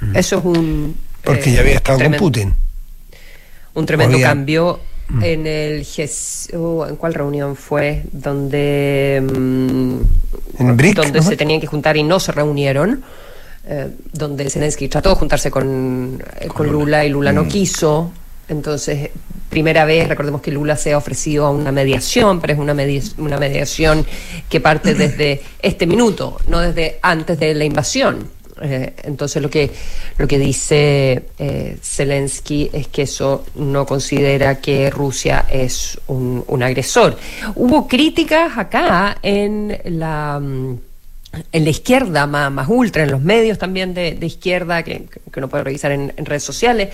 ¿Mm? Eso es un... Porque ya había estado con Putin un tremendo cambio mm. en el uh, ¿en cuál reunión fue? Donde, mm, donde se tenían que juntar y no se reunieron. Eh, donde Zelensky trató de juntarse con, eh, con Lula y Lula no mm. quiso. Entonces, primera vez, recordemos que Lula se ha ofrecido a una mediación, pero es una, una mediación que parte desde este minuto, no desde antes de la invasión. Eh, entonces lo que, lo que dice eh, Zelensky es que eso no considera que Rusia es un, agresor. Hubo críticas acá en la mm, en la izquierda más, ultra, en los medios también de, izquierda, que, que, uno puede revisar en, redes sociales,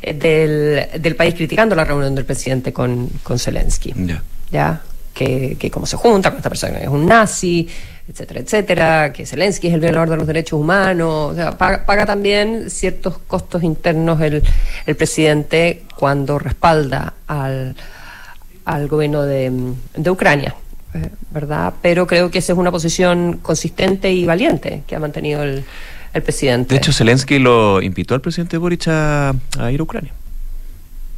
eh, del, del, país criticando la reunión del presidente con, con Zelensky. ¿Ya? Que, que cómo se junta con esta persona que es un nazi, etcétera, etcétera, que Zelensky es el violador de los derechos humanos, o sea, paga, también ciertos costos internos el, el presidente cuando respalda al, al gobierno de, de Ucrania. Eh, ¿Verdad? Pero creo que esa es una posición consistente y valiente que ha mantenido el, el presidente. De hecho, Zelensky lo invitó al presidente Boric a, ir a Ucrania.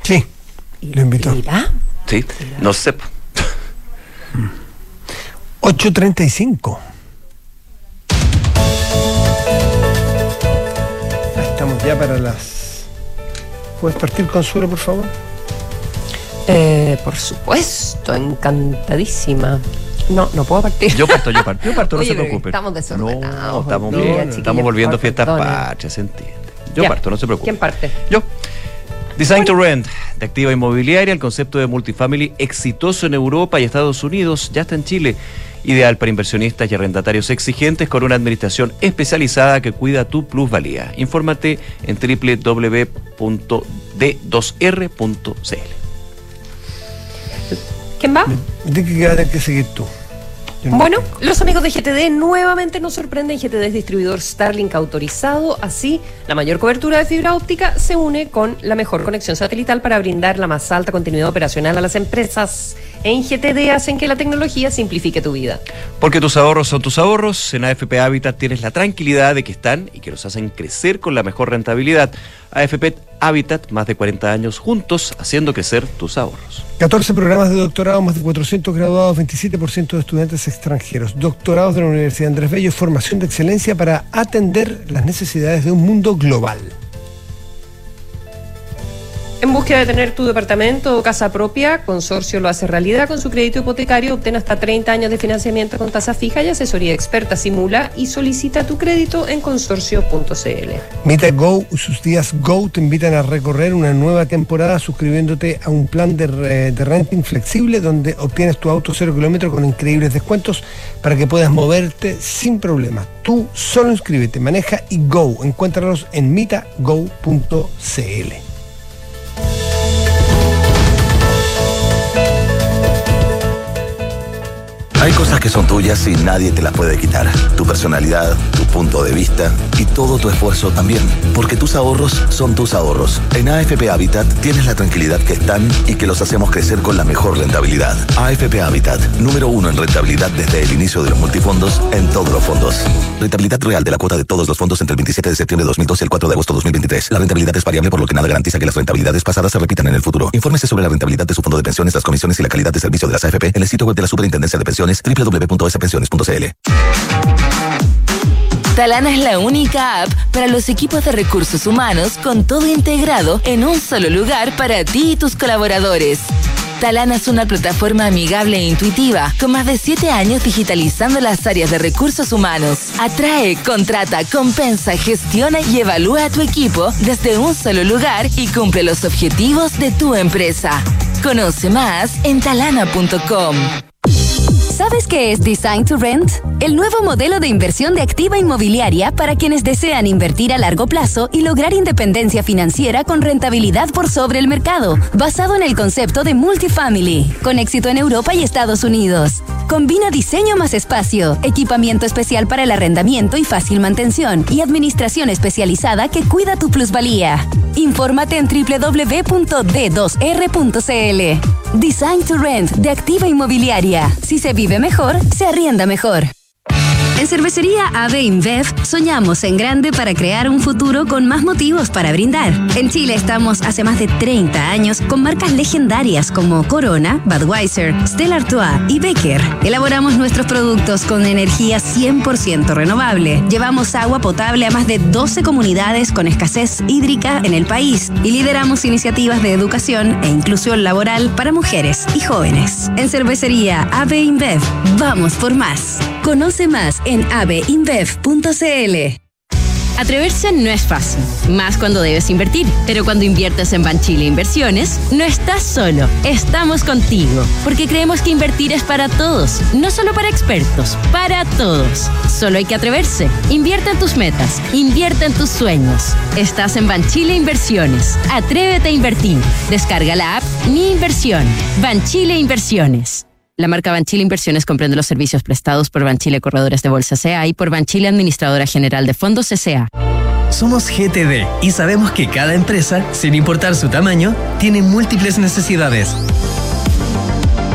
Sí, lo invitó. Sí, no sé. 8.35. Estamos ya para las... ¿Puedes partir, Consuelo, por favor? Eh, por supuesto, encantadísima. No, no puedo partir. Yo parto, yo parto, yo parto, no se preocupe. Estamos desordenados. No, estamos, bien, estamos volviendo a fiestas patrias, se entiende. Yo parto, no se preocupe. ¿Quién parte? Yo. Design to Rent, de activa inmobiliaria, el concepto de multifamily exitoso en Europa y Estados Unidos, ya está en Chile ideal para inversionistas y arrendatarios exigentes con una administración especializada que cuida tu plusvalía. Infórmate en www.d2r.cl. ¿Quién va? ¿De qué que seguir tú? Bueno, los amigos de GTD nuevamente nos sorprenden. GTD es distribuidor Starlink autorizado. Así, la mayor cobertura de fibra óptica se une con la mejor conexión satelital para brindar la más alta continuidad operacional a las empresas. En GTD hacen que la tecnología simplifique tu vida. Porque tus ahorros son tus ahorros. En AFP Habitat tienes la tranquilidad de que están y que los hacen crecer con la mejor rentabilidad. AFP Habitat, más de 40 años juntos, haciendo crecer tus ahorros. 14 programas de doctorado, más de 400 graduados, 27% de estudiantes extranjeros. Doctorados de la Universidad Andrés Bello, formación de excelencia para atender las necesidades de un mundo global. En búsqueda de tener tu departamento o casa propia, Consorcio lo hace realidad con su crédito hipotecario. Obtén hasta 30 años de financiamiento con tasa fija y asesoría experta. Simula y solicita tu crédito en consorcio.cl. Mita Go, sus días Go te invitan a recorrer una nueva temporada suscribiéndote a un plan de, de renting flexible donde obtienes tu auto cero kilómetro con increíbles descuentos para que puedas moverte sin problemas. Tú solo inscríbete, maneja y Go. Encuéntralos en mitago.cl. Hay cosas que son tuyas y nadie te las puede quitar. Tu personalidad, punto de vista y todo tu esfuerzo también. Porque tus ahorros son tus ahorros. En AFP Habitat tienes la tranquilidad que están y que los hacemos crecer con la mejor rentabilidad. AFP Habitat, número uno en rentabilidad desde el inicio de los multifondos en todos los fondos. Rentabilidad real de la cuota de todos los fondos entre el 27 de septiembre de 2012 y el 4 de agosto de 2023. La rentabilidad es variable por lo que nada garantiza que las rentabilidades pasadas se repitan en el futuro. Infórmese sobre la rentabilidad de su fondo de pensiones, las comisiones y la calidad de servicio de las AFP en el sitio web de la Superintendencia de Pensiones www.spensiones.cl. Talana es la única app para los equipos de recursos humanos con todo integrado en un solo lugar para ti y tus colaboradores. Talana es una plataforma amigable e intuitiva, con más de 7 años digitalizando las áreas de recursos humanos. Atrae, contrata, compensa, gestiona y evalúa a tu equipo desde un solo lugar y cumple los objetivos de tu empresa. Conoce más en talana.com. ¿Sabes qué es Design to Rent? El nuevo modelo de inversión de activa inmobiliaria para quienes desean invertir a largo plazo y lograr independencia financiera con rentabilidad por sobre el mercado, basado en el concepto de multifamily, con éxito en Europa y Estados Unidos. Combina diseño más espacio, equipamiento especial para el arrendamiento y fácil mantención, y administración especializada que cuida tu plusvalía. Infórmate en www.d2r.cl. Design to Rent de Activa Inmobiliaria. Si se vive mejor, se arrienda mejor. En Cervecería AB InBev soñamos en grande para crear un futuro con más motivos para brindar. En Chile estamos hace más de 30 años con marcas legendarias como Corona, Budweiser, Stella Artois y Becker. Elaboramos nuestros productos con energía 100% renovable. Llevamos agua potable a más de 12 comunidades con escasez hídrica en el país y lideramos iniciativas de educación e inclusión laboral para mujeres y jóvenes. En Cervecería AB InBev, vamos por más. Conoce más en aveinbev.cl. Atreverse no es fácil, más cuando debes invertir. Pero cuando inviertes en Banchile Inversiones, no estás solo, estamos contigo. Porque creemos que invertir es para todos, no solo para expertos, para todos. Solo hay que atreverse. Invierte en tus metas, invierte en tus sueños. Estás en Banchile Inversiones. Atrévete a invertir. Descarga la app Mi Inversión. Banchile Inversiones. La marca Banchile Inversiones comprende los servicios prestados por Banchile Corredores de Bolsa CA y por Banchile Administradora General de Fondos CCA. Somos GTD y sabemos que cada empresa, sin importar su tamaño, tiene múltiples necesidades.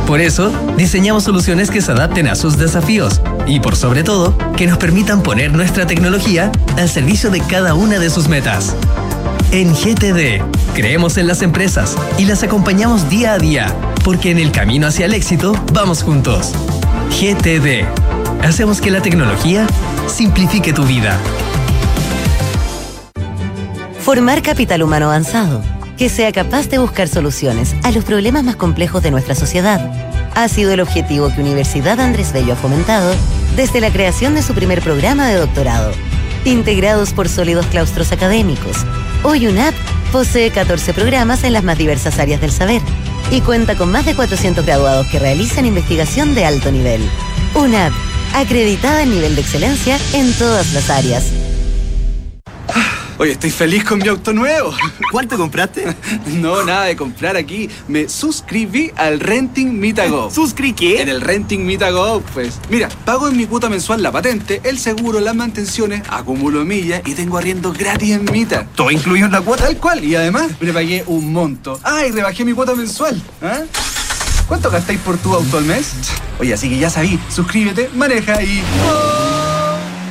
Por eso, diseñamos soluciones que se adapten a sus desafíos y, por sobre todo, que nos permitan poner nuestra tecnología al servicio de cada una de sus metas. En GTD, creemos en las empresas y las acompañamos día a día, porque en el camino hacia el éxito vamos juntos. GTD. Hacemos que la tecnología simplifique tu vida. Formar capital humano avanzado, que sea capaz de buscar soluciones a los problemas más complejos de nuestra sociedad, ha sido el objetivo que Universidad Andrés Bello ha fomentado desde la creación de su primer programa de doctorado. Integrados por sólidos claustros académicos, hoy UNAP posee 14 programas en las más diversas áreas del saber y cuenta con más de 400 graduados que realizan investigación de alto nivel. UNAP, acreditada en nivel de excelencia en todas las áreas. Oye, estoy feliz con mi auto nuevo. ¿Cuánto compraste? No, nada de comprar aquí. Me suscribí al Renting Mitago. ¿Suscri qué? En el Renting Mitago, pues. Mira, pago en mi cuota mensual la patente, el seguro, las mantenciones, acumulo millas y tengo arriendo gratis en Mita. ¿Todo incluido en la cuota? Tal cual. Y además, me pagué un monto. Ah, y rebajé mi cuota mensual. ¿Ah? ¿Cuánto gastáis por tu auto al mes? Oye, así que ya sabí. Suscríbete, maneja y...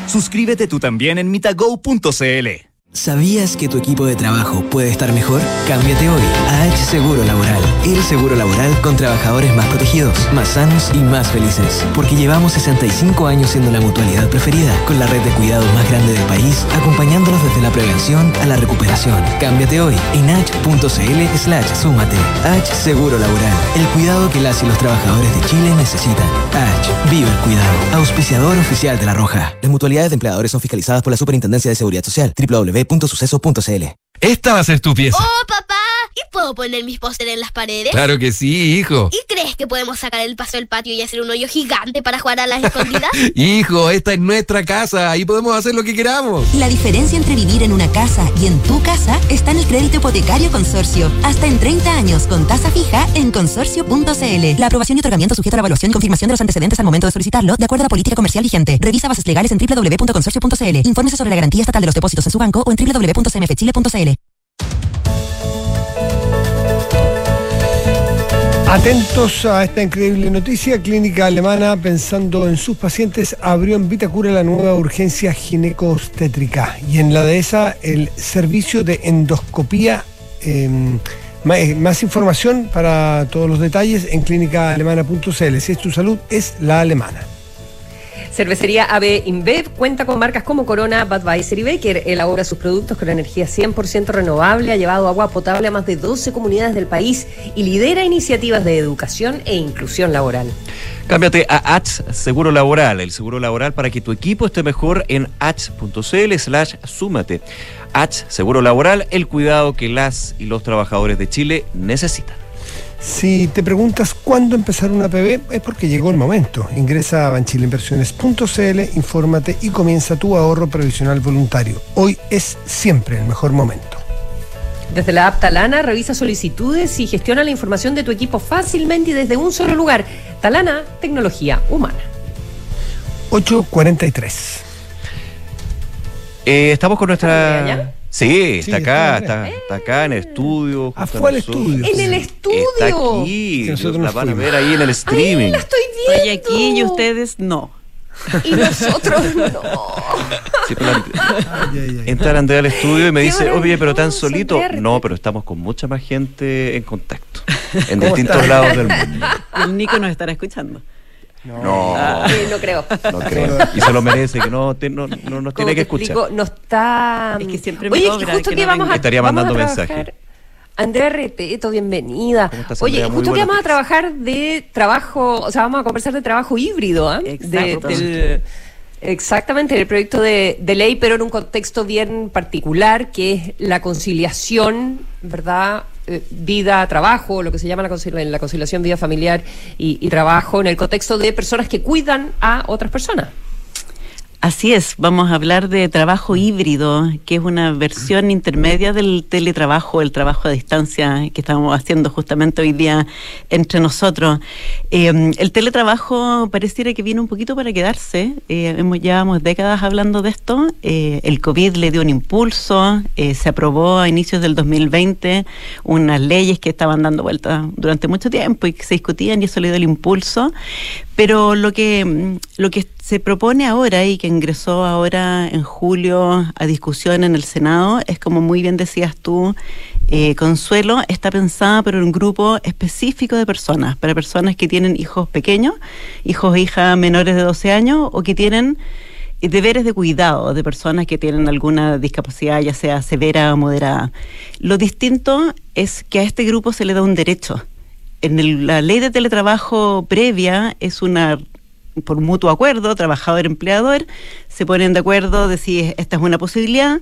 Suscríbete tú también en mitago.cl. ¿Sabías que tu equipo de trabajo puede estar mejor? Cámbiate hoy a H Seguro Laboral. El seguro laboral con trabajadores más protegidos, más sanos y más felices. Porque llevamos 65 años siendo la mutualidad preferida, con la red de cuidados más grande del país, acompañándolos desde la prevención a la recuperación. Cámbiate hoy en h.cl slash súmate. H Seguro Laboral. El cuidado que las y los trabajadores de Chile necesitan. H. Vive el cuidado. Auspiciador oficial de La Roja. Las mutualidades de empleadores son fiscalizadas por la Superintendencia de Seguridad Social. www www.suceso.cl. Esta va a ser tu pieza. ¡Oh, papá! ¿Y puedo poner mis pósteres en las paredes? Claro que sí, hijo. ¿Y crees que podemos sacar el paso del patio y hacer un hoyo gigante para jugar a las escondidas? hijo, esta es nuestra casa. Ahí podemos hacer lo que queramos. La diferencia entre vivir en una casa y en tu casa está en el crédito hipotecario consorcio. Hasta en 30 años con tasa fija en consorcio.cl. La aprobación y otorgamiento sujeta a la evaluación y confirmación de los antecedentes al momento de solicitarlo, de acuerdo a la política comercial vigente. Revisa bases legales en www.consorcio.cl. Infórmese sobre la garantía estatal de los depósitos en su banco o en www.cmfchile.cl. Atentos a esta increíble noticia, Clínica Alemana, pensando en sus pacientes, abrió en Vitacura la nueva urgencia ginecostétrica y en la de esa el servicio de endoscopía. Eh, más, información para todos los detalles en clínicaalemana.cl. Si es tu salud, es la alemana. Cervecería AB InBev cuenta con marcas como Corona, Budweiser y Baker. Elabora sus productos con energía 100% renovable, ha llevado agua potable a más de 12 comunidades del país y lidera iniciativas de educación e inclusión laboral. Cámbiate a H Seguro Laboral, el seguro laboral para que tu equipo esté mejor en h.cl slash súmate. H Seguro Laboral, el cuidado que las y los trabajadores de Chile necesitan. Si te preguntas cuándo empezar una PB, es porque llegó el momento. Ingresa a banchileinversiones.cl, infórmate y comienza tu ahorro previsional voluntario. Hoy es siempre el mejor momento. Desde la app Talana revisa solicitudes y gestiona la información de tu equipo fácilmente y desde un solo lugar. Talana, tecnología humana. 843. Eh, estamos con nuestra... Sí, está acá, está, acá en el estudio. Ah, fue al estudio. En el estudio. Está aquí. la van a ver ahí en el streaming. la estoy viendo. Estoy aquí y ustedes no. Y nosotros no. Sí, entra Andrea al estudio y me dice, oye, pero tan solito. No, pero estamos con mucha más gente en contacto. En distintos lados del mundo. El Nico nos estará escuchando. No, no, creo. No creo. Y se lo merece, que no, no, no nos tiene que escuchar. no está. Es que siempre me Oye, justo que, vamos a. Estaría mandando mensajes. Andrea Repeto, bienvenida. Oye, justo que vamos a trabajar de trabajo, o sea, vamos a conversar de trabajo híbrido, ¿eh? De, exactamente, el proyecto de, de, ley, pero en un contexto bien particular, que es la conciliación, ¿verdad? Eh, vida, trabajo, lo que se llama la, conciliación, la conciliación vida familiar y, trabajo, en el contexto de personas que cuidan a otras personas. Así es, vamos a hablar de trabajo híbrido, que es una versión intermedia del teletrabajo, el trabajo a distancia que estamos haciendo justamente hoy día entre nosotros. Eh, el teletrabajo pareciera que viene un poquito para quedarse. Eh, hemos, llevamos décadas hablando de esto. Eh, el COVID le dio un impulso, eh, se aprobó a inicios del 2020 unas leyes que estaban dando vueltas durante mucho tiempo y que se discutían y eso le dio el impulso. Pero lo que, mm, lo que se propone ahora y que ingresó ahora en julio a discusión en el Senado es, como muy bien decías tú, eh, Consuelo, está pensada por un grupo específico de personas, para personas que tienen hijos pequeños, hijos e hijas menores de 12 años o que tienen eh, deberes de cuidado de personas que tienen alguna discapacidad, ya sea severa o moderada. Lo distinto es que a este grupo se le da un derecho. En el- la ley de teletrabajo previa es una por mutuo acuerdo, trabajador-empleador, se ponen de acuerdo de si esta es una posibilidad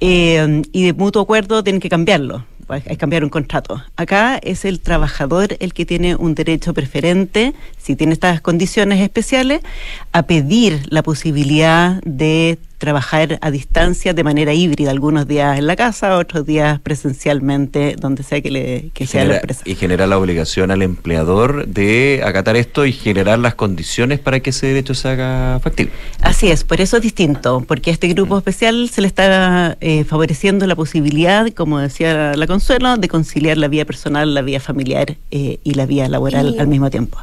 eh, y de mutuo acuerdo tienen que cambiarlo, hay que cambiar un contrato. Acá es el trabajador el que tiene un derecho preferente, si tiene estas condiciones especiales, a pedir la posibilidad de trabajar a distancia de manera híbrida, algunos días en la casa, otros días presencialmente, donde sea que, le, que sea la empresa. y genera la obligación al empleador de acatar esto y generar las condiciones para que ese derecho se haga factible. Así es, por eso es distinto, porque a este grupo especial se le está eh, favoreciendo la posibilidad, como decía la Consuelo, de conciliar la vida personal, la vida familiar eh, y la vida laboral Y- al mismo tiempo.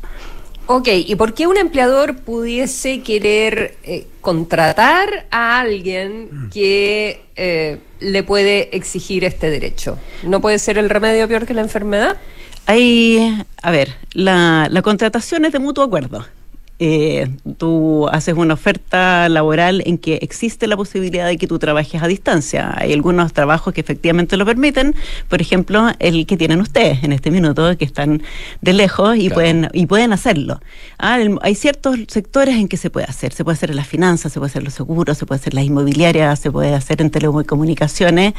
Ok, ¿y por qué un empleador pudiese querer eh, contratar a alguien que eh, le puede exigir este derecho? ¿No puede ser el remedio peor que la enfermedad? Hay, a ver, la, la contratación es de mutuo acuerdo. Eh, tú haces una oferta laboral en que existe la posibilidad de que tú trabajes a distancia. Hay algunos trabajos que efectivamente lo permiten, por ejemplo, el que tienen ustedes en este minuto, que están de lejos y pueden y pueden hacerlo. Ah, el- hay ciertos sectores en que se puede hacer. Se puede hacer en las finanzas, se puede hacer en los seguros, se puede hacer en las inmobiliarias, se puede hacer en telecomunicaciones.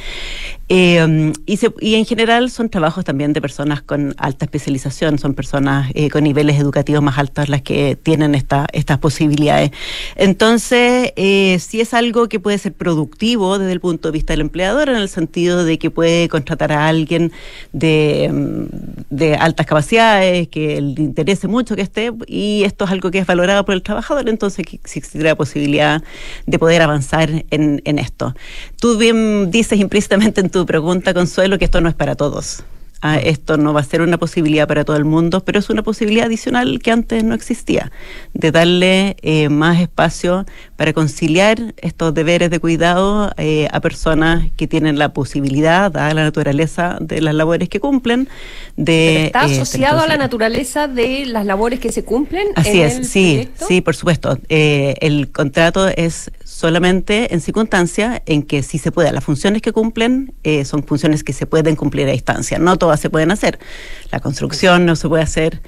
Eh, y, se- y en general son trabajos también de personas con alta especialización, son personas eh, con niveles educativos más altos las que tienen esta, estas posibilidades. Entonces, eh, es algo que puede ser productivo desde el punto de vista del empleador, en el sentido de que puede contratar a alguien de, mm, altas capacidades, que le interese mucho que esté, y esto es algo que es valorado por el trabajador, entonces existe la posibilidad de poder avanzar en, en esto. Tú bien dices implícitamente en tu pregunta, Consuelo, que esto no es para todos. Ah, esto no va a ser una posibilidad para todo el mundo, pero es una posibilidad adicional que antes no existía, de darle eh, más espacio para conciliar estos deberes de cuidado eh, a personas que tienen la posibilidad, dada la naturaleza de las labores que cumplen, de... ¿Está eh, asociado a la naturaleza de las labores que se cumplen? Así en es, el sí, proyecto? sí, por supuesto. Eh, el contrato es solamente en circunstancias en que sí se puede. Las funciones que cumplen eh, son funciones que se pueden cumplir a distancia. No todas se pueden hacer. La construcción no se puede hacer.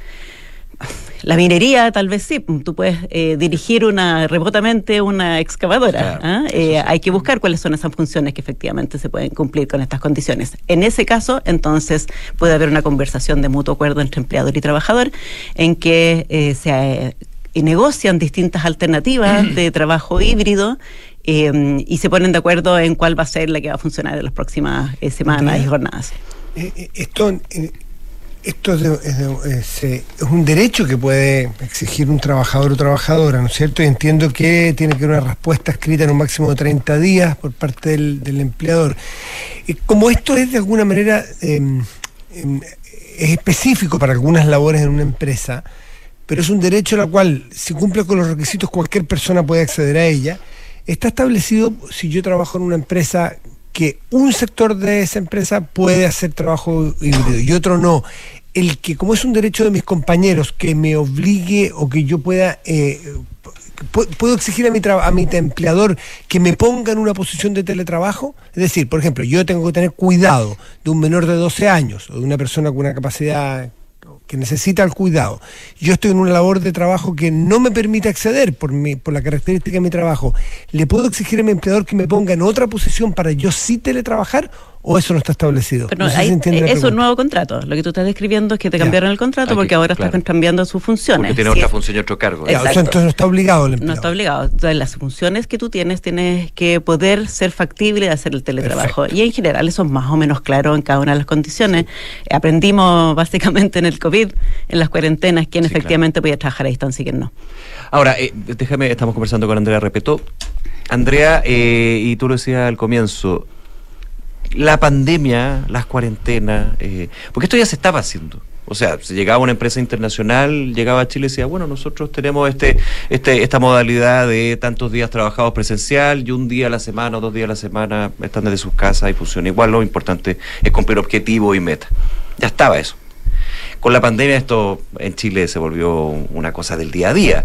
La minería, tal vez sí. Tú puedes eh, dirigir una remotamente una excavadora. Claro, ¿ah? Eh, Hay que buscar cuáles son esas funciones que efectivamente se pueden cumplir con estas condiciones. En ese caso, entonces, puede haber una conversación de mutuo acuerdo entre empleador y trabajador en que se negocian distintas alternativas de trabajo híbrido eh, y se ponen de acuerdo en cuál va a ser la que va a funcionar en las próximas eh, semanas y jornadas. Eh, esto esto es, de- es es, un derecho que puede exigir un trabajador o trabajadora, ¿no es cierto? Y entiendo que tiene que haber una respuesta escrita en un máximo de 30 días por parte del, del empleador. Como esto es de alguna manera eh, em, es específico para algunas labores en una empresa, pero es un derecho al cual, si cumple con los requisitos, cualquier persona puede acceder a ella. Está establecido, si yo trabajo en una empresa, que un sector de esa empresa puede hacer trabajo híbrido y otro no. El que, como es un derecho de mis compañeros, que me obligue o que yo pueda... eh, pu- ¿Puedo exigir a mi, a mi empleador que me ponga en una posición de teletrabajo? Es decir, por ejemplo, yo tengo que tener cuidado de un menor de 12 años o de una persona con una capacidad que necesita el cuidado. Yo estoy en una labor de trabajo que no me permite acceder por, mi, por la característica de mi trabajo. ¿Le puedo exigir a mi empleador que me ponga en otra posición para yo sí teletrabajar o eso no está establecido. Pero No ahí- es un nuevo contrato. Lo que tú estás describiendo es que te Ya. cambiaron el contrato Aquí, porque ahora claro. estás cambiando sus funciones. Porque tiene Sí. otra función y otro cargo. Ya, o sea, Exacto. entonces no está obligado el No empleado. está obligado. Entonces, las funciones que tú tienes tienes que poder ser factible de hacer el teletrabajo. Y en general eso es más o menos claro en cada una de las condiciones. Aprendimos básicamente en el COVID, en las cuarentenas, quién Sí, efectivamente podía trabajar a distancia y quién no. Ahora, eh, déjame, estamos conversando con Andrea Repetó. Andrea, eh, y tú lo decías al comienzo, la pandemia, las cuarentenas, eh, porque esto ya se estaba haciendo. O sea, si llegaba una empresa internacional, llegaba a Chile y decía, bueno, nosotros tenemos este, este, esta modalidad de tantos días trabajados presencial y un día a la semana o dos días a la semana están desde sus casas y funciona. Igual lo importante es cumplir objetivos y metas. Ya estaba eso. Con la pandemia esto en Chile se volvió una cosa del día a día.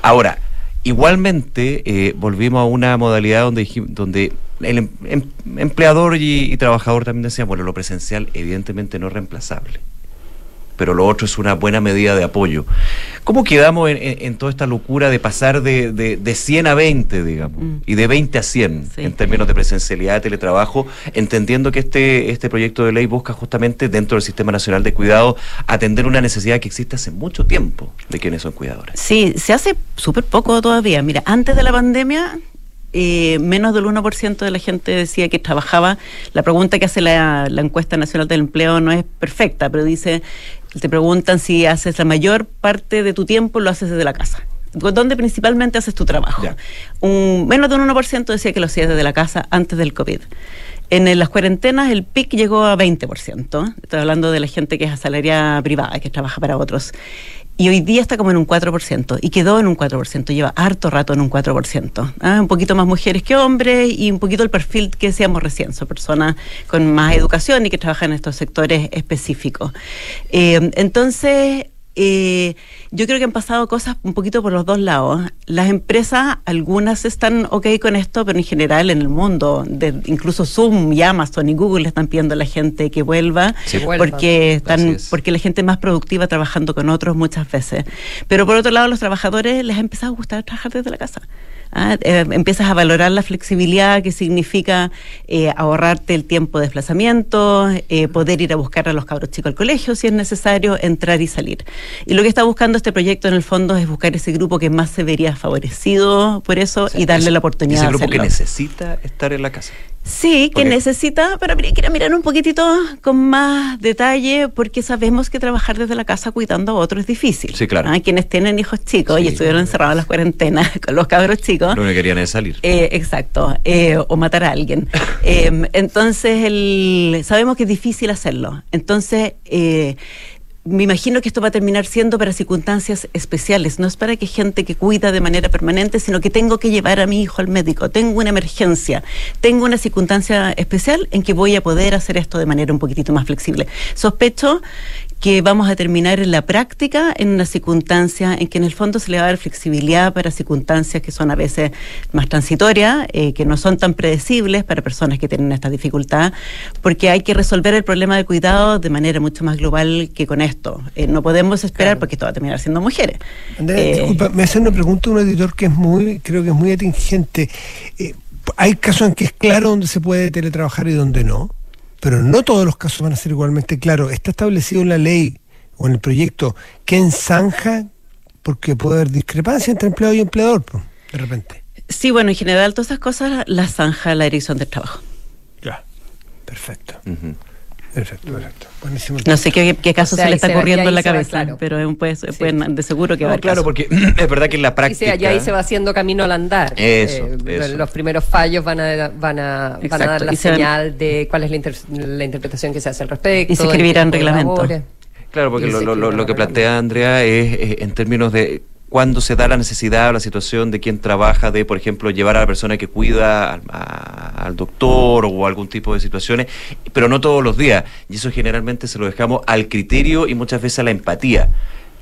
Ahora, igualmente eh, volvimos a una modalidad donde, donde el em- em- empleador y, y trabajador también decían, bueno, lo presencial evidentemente no es reemplazable, pero lo otro es una buena medida de apoyo. ¿Cómo quedamos en, en- en toda esta locura de pasar de, de, de 100 a 20, digamos, Mm. y de 20 a 100 Sí. en términos de presencialidad, de teletrabajo, entendiendo que este, este proyecto de ley busca justamente dentro del Sistema Nacional de Cuidado atender una necesidad que existe hace mucho tiempo de quienes son cuidadores? Sí, se hace súper poco todavía. Mira, antes de la pandemia, eh, menos del 1% de la gente decía que trabajaba. La pregunta que hace la, la encuesta nacional del empleo no es perfecta, pero dice, te preguntan si haces la mayor parte de tu tiempo lo haces desde la casa. ¿Dónde principalmente haces tu trabajo? Ya. Un, menos de un 1% decía que lo hacía desde la casa antes del COVID. En las cuarentenas el pic llegó a 20%. Estoy hablando de la gente que es asalariada privada, que trabaja para otros. Y hoy día está como en un 4%, y quedó en un 4%, lleva harto rato en un 4%. ¿ah? Un poquito más mujeres que hombres y un poquito el perfil que decíamos recién, son personas con más educación y que trabajan en estos sectores específicos. Eh, entonces, eh, yo creo que han pasado cosas un poquito por los dos lados. Las empresas, algunas están ok con esto, pero en general en el mundo, de, incluso Zoom y Amazon y Google le están pidiendo a la gente que vuelva, Sí. Porque están, es. porque la gente es más productiva trabajando con otros muchas veces. Pero por otro lado, los trabajadores les ha empezado a gustar trabajar desde la casa. Ah, eh, empiezas a valorar la flexibilidad que significa eh, ahorrarte el tiempo de desplazamiento, eh, poder ir a buscar a los cabros chicos al colegio si es necesario, entrar y salir. Y lo que está buscando este proyecto en el fondo es buscar ese grupo que más se vería favorecido por eso O sea, y darle la oportunidad Ese de grupo que necesita estar en la casa. Sí, que necesita, pero habría que ir a mirar un poquitito con más detalle, porque sabemos que trabajar desde la casa cuidando a otros es difícil. Sí, claro. Ah, Quienes tienen hijos chicos y estuvieron encerrados en las cuarentenas con los cabros chicos. Lo que querían es salir. Eh, exacto, eh, o matar a alguien. Eh, entonces, el, sabemos que es difícil hacerlo. Entonces, eh, me imagino que esto va a terminar siendo para circunstancias especiales. No es para que gente que cuida de manera permanente, sino que tengo que llevar a mi hijo al médico, tengo una emergencia, tengo una circunstancia especial en que voy a poder hacer esto de manera un poquitito más flexible. Sospecho que vamos a terminar en la práctica en una circunstancia en que en el fondo se le va a dar flexibilidad para circunstancias que son a veces más transitorias, eh, que no son tan predecibles para personas que tienen esta dificultad, porque hay que resolver el problema de cuidado de manera mucho más global que con esto. Eh, no podemos esperar porque esto va a terminar siendo mujeres. Andrea, Eh, disculpa, me hace una pregunta un editor que es muy, creo que es muy atingente. Hay casos en que es claro dónde se puede teletrabajar y dónde no, pero no todos los casos van a ser igualmente claros. Está establecido en la ley o en el proyecto que enzanja porque puede haber discrepancia entre empleado y empleador, pues, de repente. sí, bueno, en general todas esas cosas las zanja la dirección del trabajo. Ya, perfecto, Ujú. Perfecto, perfecto. Buenísimo. No sé qué, qué caso O sea, se le está se corriendo y en la se va, cabeza, claro. pero es un, pues, pueden- de seguro que va a No, claro, porque es verdad que en la Y práctica. se- ya ahí se va haciendo camino al andar. Eso, Eh, eso. Los primeros fallos van a, van a, van a Exacto, dar la y van- señal de cuál es la, inter- la interpretación que se hace al respecto. Y se escribirán reglamentos. Claro, porque Y lo, lo- lo- que plantea Andrea es en términos de cuándo se da la necesidad o la situación de quien trabaja de, por ejemplo, llevar a la persona que cuida al doctor o algún tipo de situaciones, pero no todos los días. Y eso generalmente se lo dejamos al criterio y muchas veces a la empatía.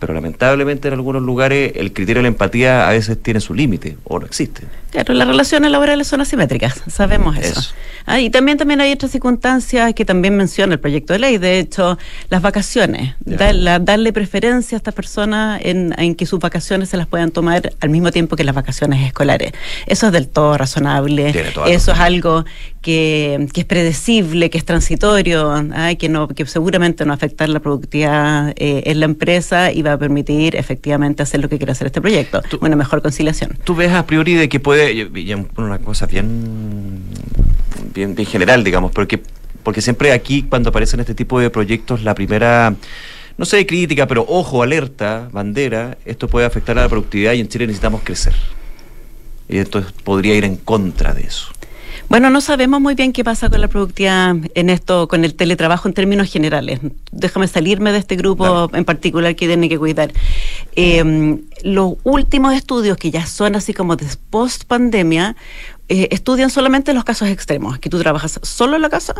Pero lamentablemente en algunos lugares el criterio de la empatía a veces tiene su límite o no existe. Claro, las relaciones laborales son asimétricas, sabemos eso. Eso. Ah, y también, también hay otras circunstancias que también menciona el proyecto de ley, de hecho, las vacaciones, la- darle preferencia a estas personas en, en que sus vacaciones se las puedan tomar al mismo tiempo que las vacaciones escolares. Eso es del todo razonable, eso es algo que, que es predecible, que es transitorio, ¿ah? que, no, que seguramente no va a afectar la productividad eh, en la empresa y va a permitir efectivamente hacer lo que quiere hacer este proyecto, una mejor conciliación. Tú ves a priori de que puede, y- una cosa bien, bien, bien general, digamos, porque, porque siempre aquí cuando aparecen este tipo de proyectos, la primera, no sé, crítica, pero ojo, alerta, bandera, esto puede afectar a la productividad y en Chile necesitamos crecer. Y entonces podría ir en contra de eso. Bueno, no sabemos muy bien qué pasa con la productividad en esto, con el teletrabajo en términos generales. Déjame salirme de este grupo en particular que tiene que cuidar. Eh, los últimos estudios que ya son así como de post pandemia eh, estudian solamente los casos extremos, que tú trabajas solo en la casa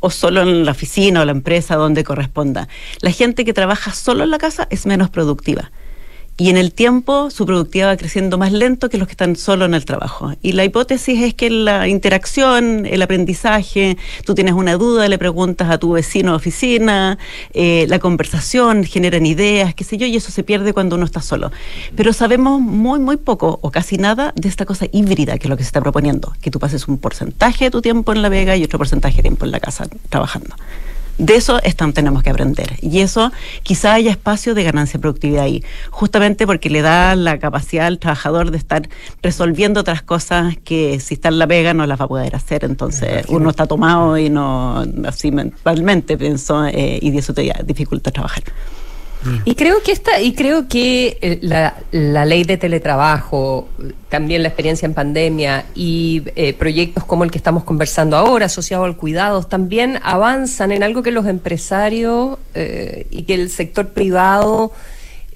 o solo en la oficina o la empresa donde corresponda. La gente que trabaja solo en la casa es menos productiva. Y en el tiempo su productividad va creciendo más lento que los que están solo en el trabajo. Y la hipótesis es que la interacción, el aprendizaje, tú tienes una duda, le preguntas a tu vecino de oficina, eh, la conversación, generan ideas, qué sé yo, y eso se pierde cuando uno está solo. Pero sabemos muy, muy poco o casi nada de esta cosa híbrida que es lo que se está proponiendo, que tú pases un porcentaje de tu tiempo en la vega y otro porcentaje de tiempo en la casa trabajando. De eso están, tenemos que aprender. Y eso quizá haya espacio de ganancia de productividad ahí, justamente porque le da la capacidad al trabajador de estar resolviendo otras cosas que si está en la pega no las va a poder hacer. Entonces uno está tomado y no, así mentalmente pienso, eh, y eso te dificulta trabajar. Y creo que esta, y creo que eh, la, la ley de teletrabajo, también la experiencia en pandemia y eh, proyectos como el que estamos conversando ahora, asociado al cuidado, también avanzan en algo que los empresarios eh, y que el sector privado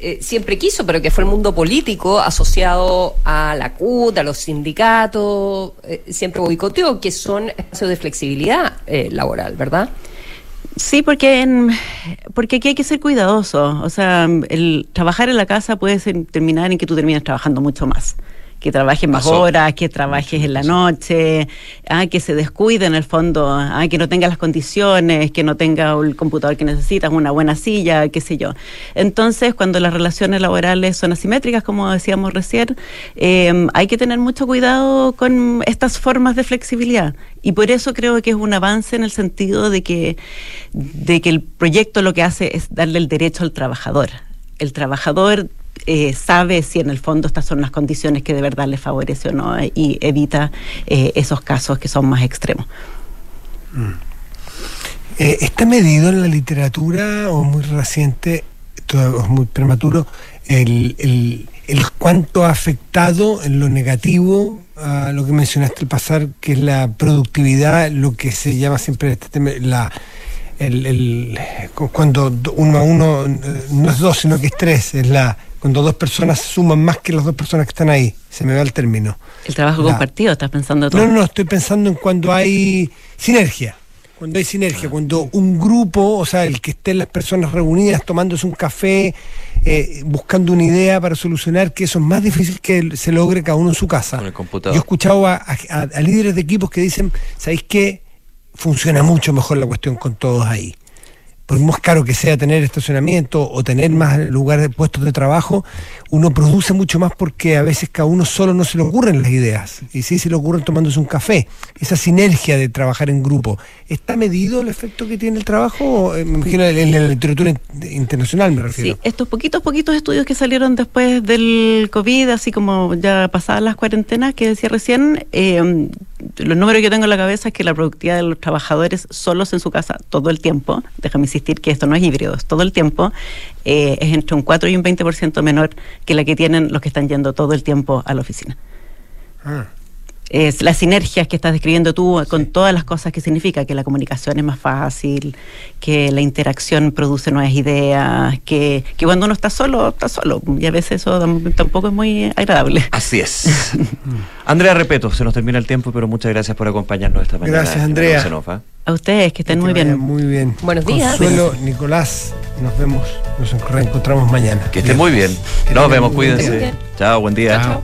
eh, siempre quiso, pero que fue el mundo político asociado a la CUT, a los sindicatos, eh, siempre boicoteó, que son espacios de flexibilidad eh, laboral, ¿verdad? Sí, porque en, porque aquí hay que ser cuidadoso. O sea, el trabajar en la casa puede ser- terminar en que tú terminas trabajando mucho más. Que trabajes más Pasó. horas, que trabajes en la noche, ah, que se descuide en el fondo, ah, que no tenga las condiciones, que no tenga el computador que necesitas, una buena silla, qué sé yo. Entonces, cuando las relaciones laborales son asimétricas, como decíamos recién, eh, hay que tener mucho cuidado con estas formas de flexibilidad. Y por eso creo que es un avance en el sentido de que, de que el proyecto lo que hace es darle el derecho al trabajador. El trabajador eh, sabe si en el fondo estas son las condiciones que de verdad le favorece o no y evita eh, esos casos que son más extremos. Eh, ¿Está medido en la literatura o muy reciente, o muy prematuro, el, el, el cuánto ha afectado en lo negativo a lo que mencionaste al pasar, que es la productividad, lo que se llama siempre este tema, la, el, el- cu- cuando do- uno a uno eh, no es dos, sino que es tres, es la cuando dos personas suman más que las dos personas que están ahí, se me va el término. El trabajo La- compartido, estás pensando tú. No, no, estoy pensando en cuando hay sinergia. Cuando hay sinergia, cuando un grupo, o sea, el que estén las personas reunidas tomándose un café, eh, buscando una idea para solucionar, que eso es más difícil que se logre cada uno en su casa. Con el computador. Yo he escuchado a, a- a líderes de equipos que dicen, ¿sabéis qué? Funciona mucho mejor la cuestión con todos ahí. Por más caro que sea tener estacionamiento o tener más lugares de puestos de trabajo, uno produce mucho más porque a veces cada uno solo no se le ocurren las ideas. Y sí se le ocurren tomándose un café. Esa sinergia de trabajar en grupo. ¿Está medido el efecto que tiene el trabajo? Eh, Me imagino en la literatura in- internacional me refiero. Sí, estos poquitos, poquitos estudios que salieron después del COVID, así como ya pasadas las cuarentenas que decía recién, eh, los números que yo tengo en la cabeza es que la productividad de los trabajadores solos en su casa todo el tiempo, déjame insistir que esto no es híbrido, es todo el tiempo, eh, es entre un 4 y un 20% menor que la que tienen los que están yendo todo el tiempo a la oficina. Ah. es las sinergias que estás describiendo tú con todas las cosas que significa que la comunicación es más fácil, que la interacción produce nuevas ideas, que, que cuando uno está solo, está solo. Y a veces eso tam- tampoco es muy agradable. Así es. Andrea Repeto, se nos termina el tiempo, pero muchas gracias por acompañarnos esta mañana. Gracias, Andrea. A ustedes, que estén muy bien. Muy bien. Buenos días. Consuelo, Nicolás, nos vemos, nos reencontramos mañana. Que estén muy bien. Nos vemos, cuídense. Chao, buen día. Chao.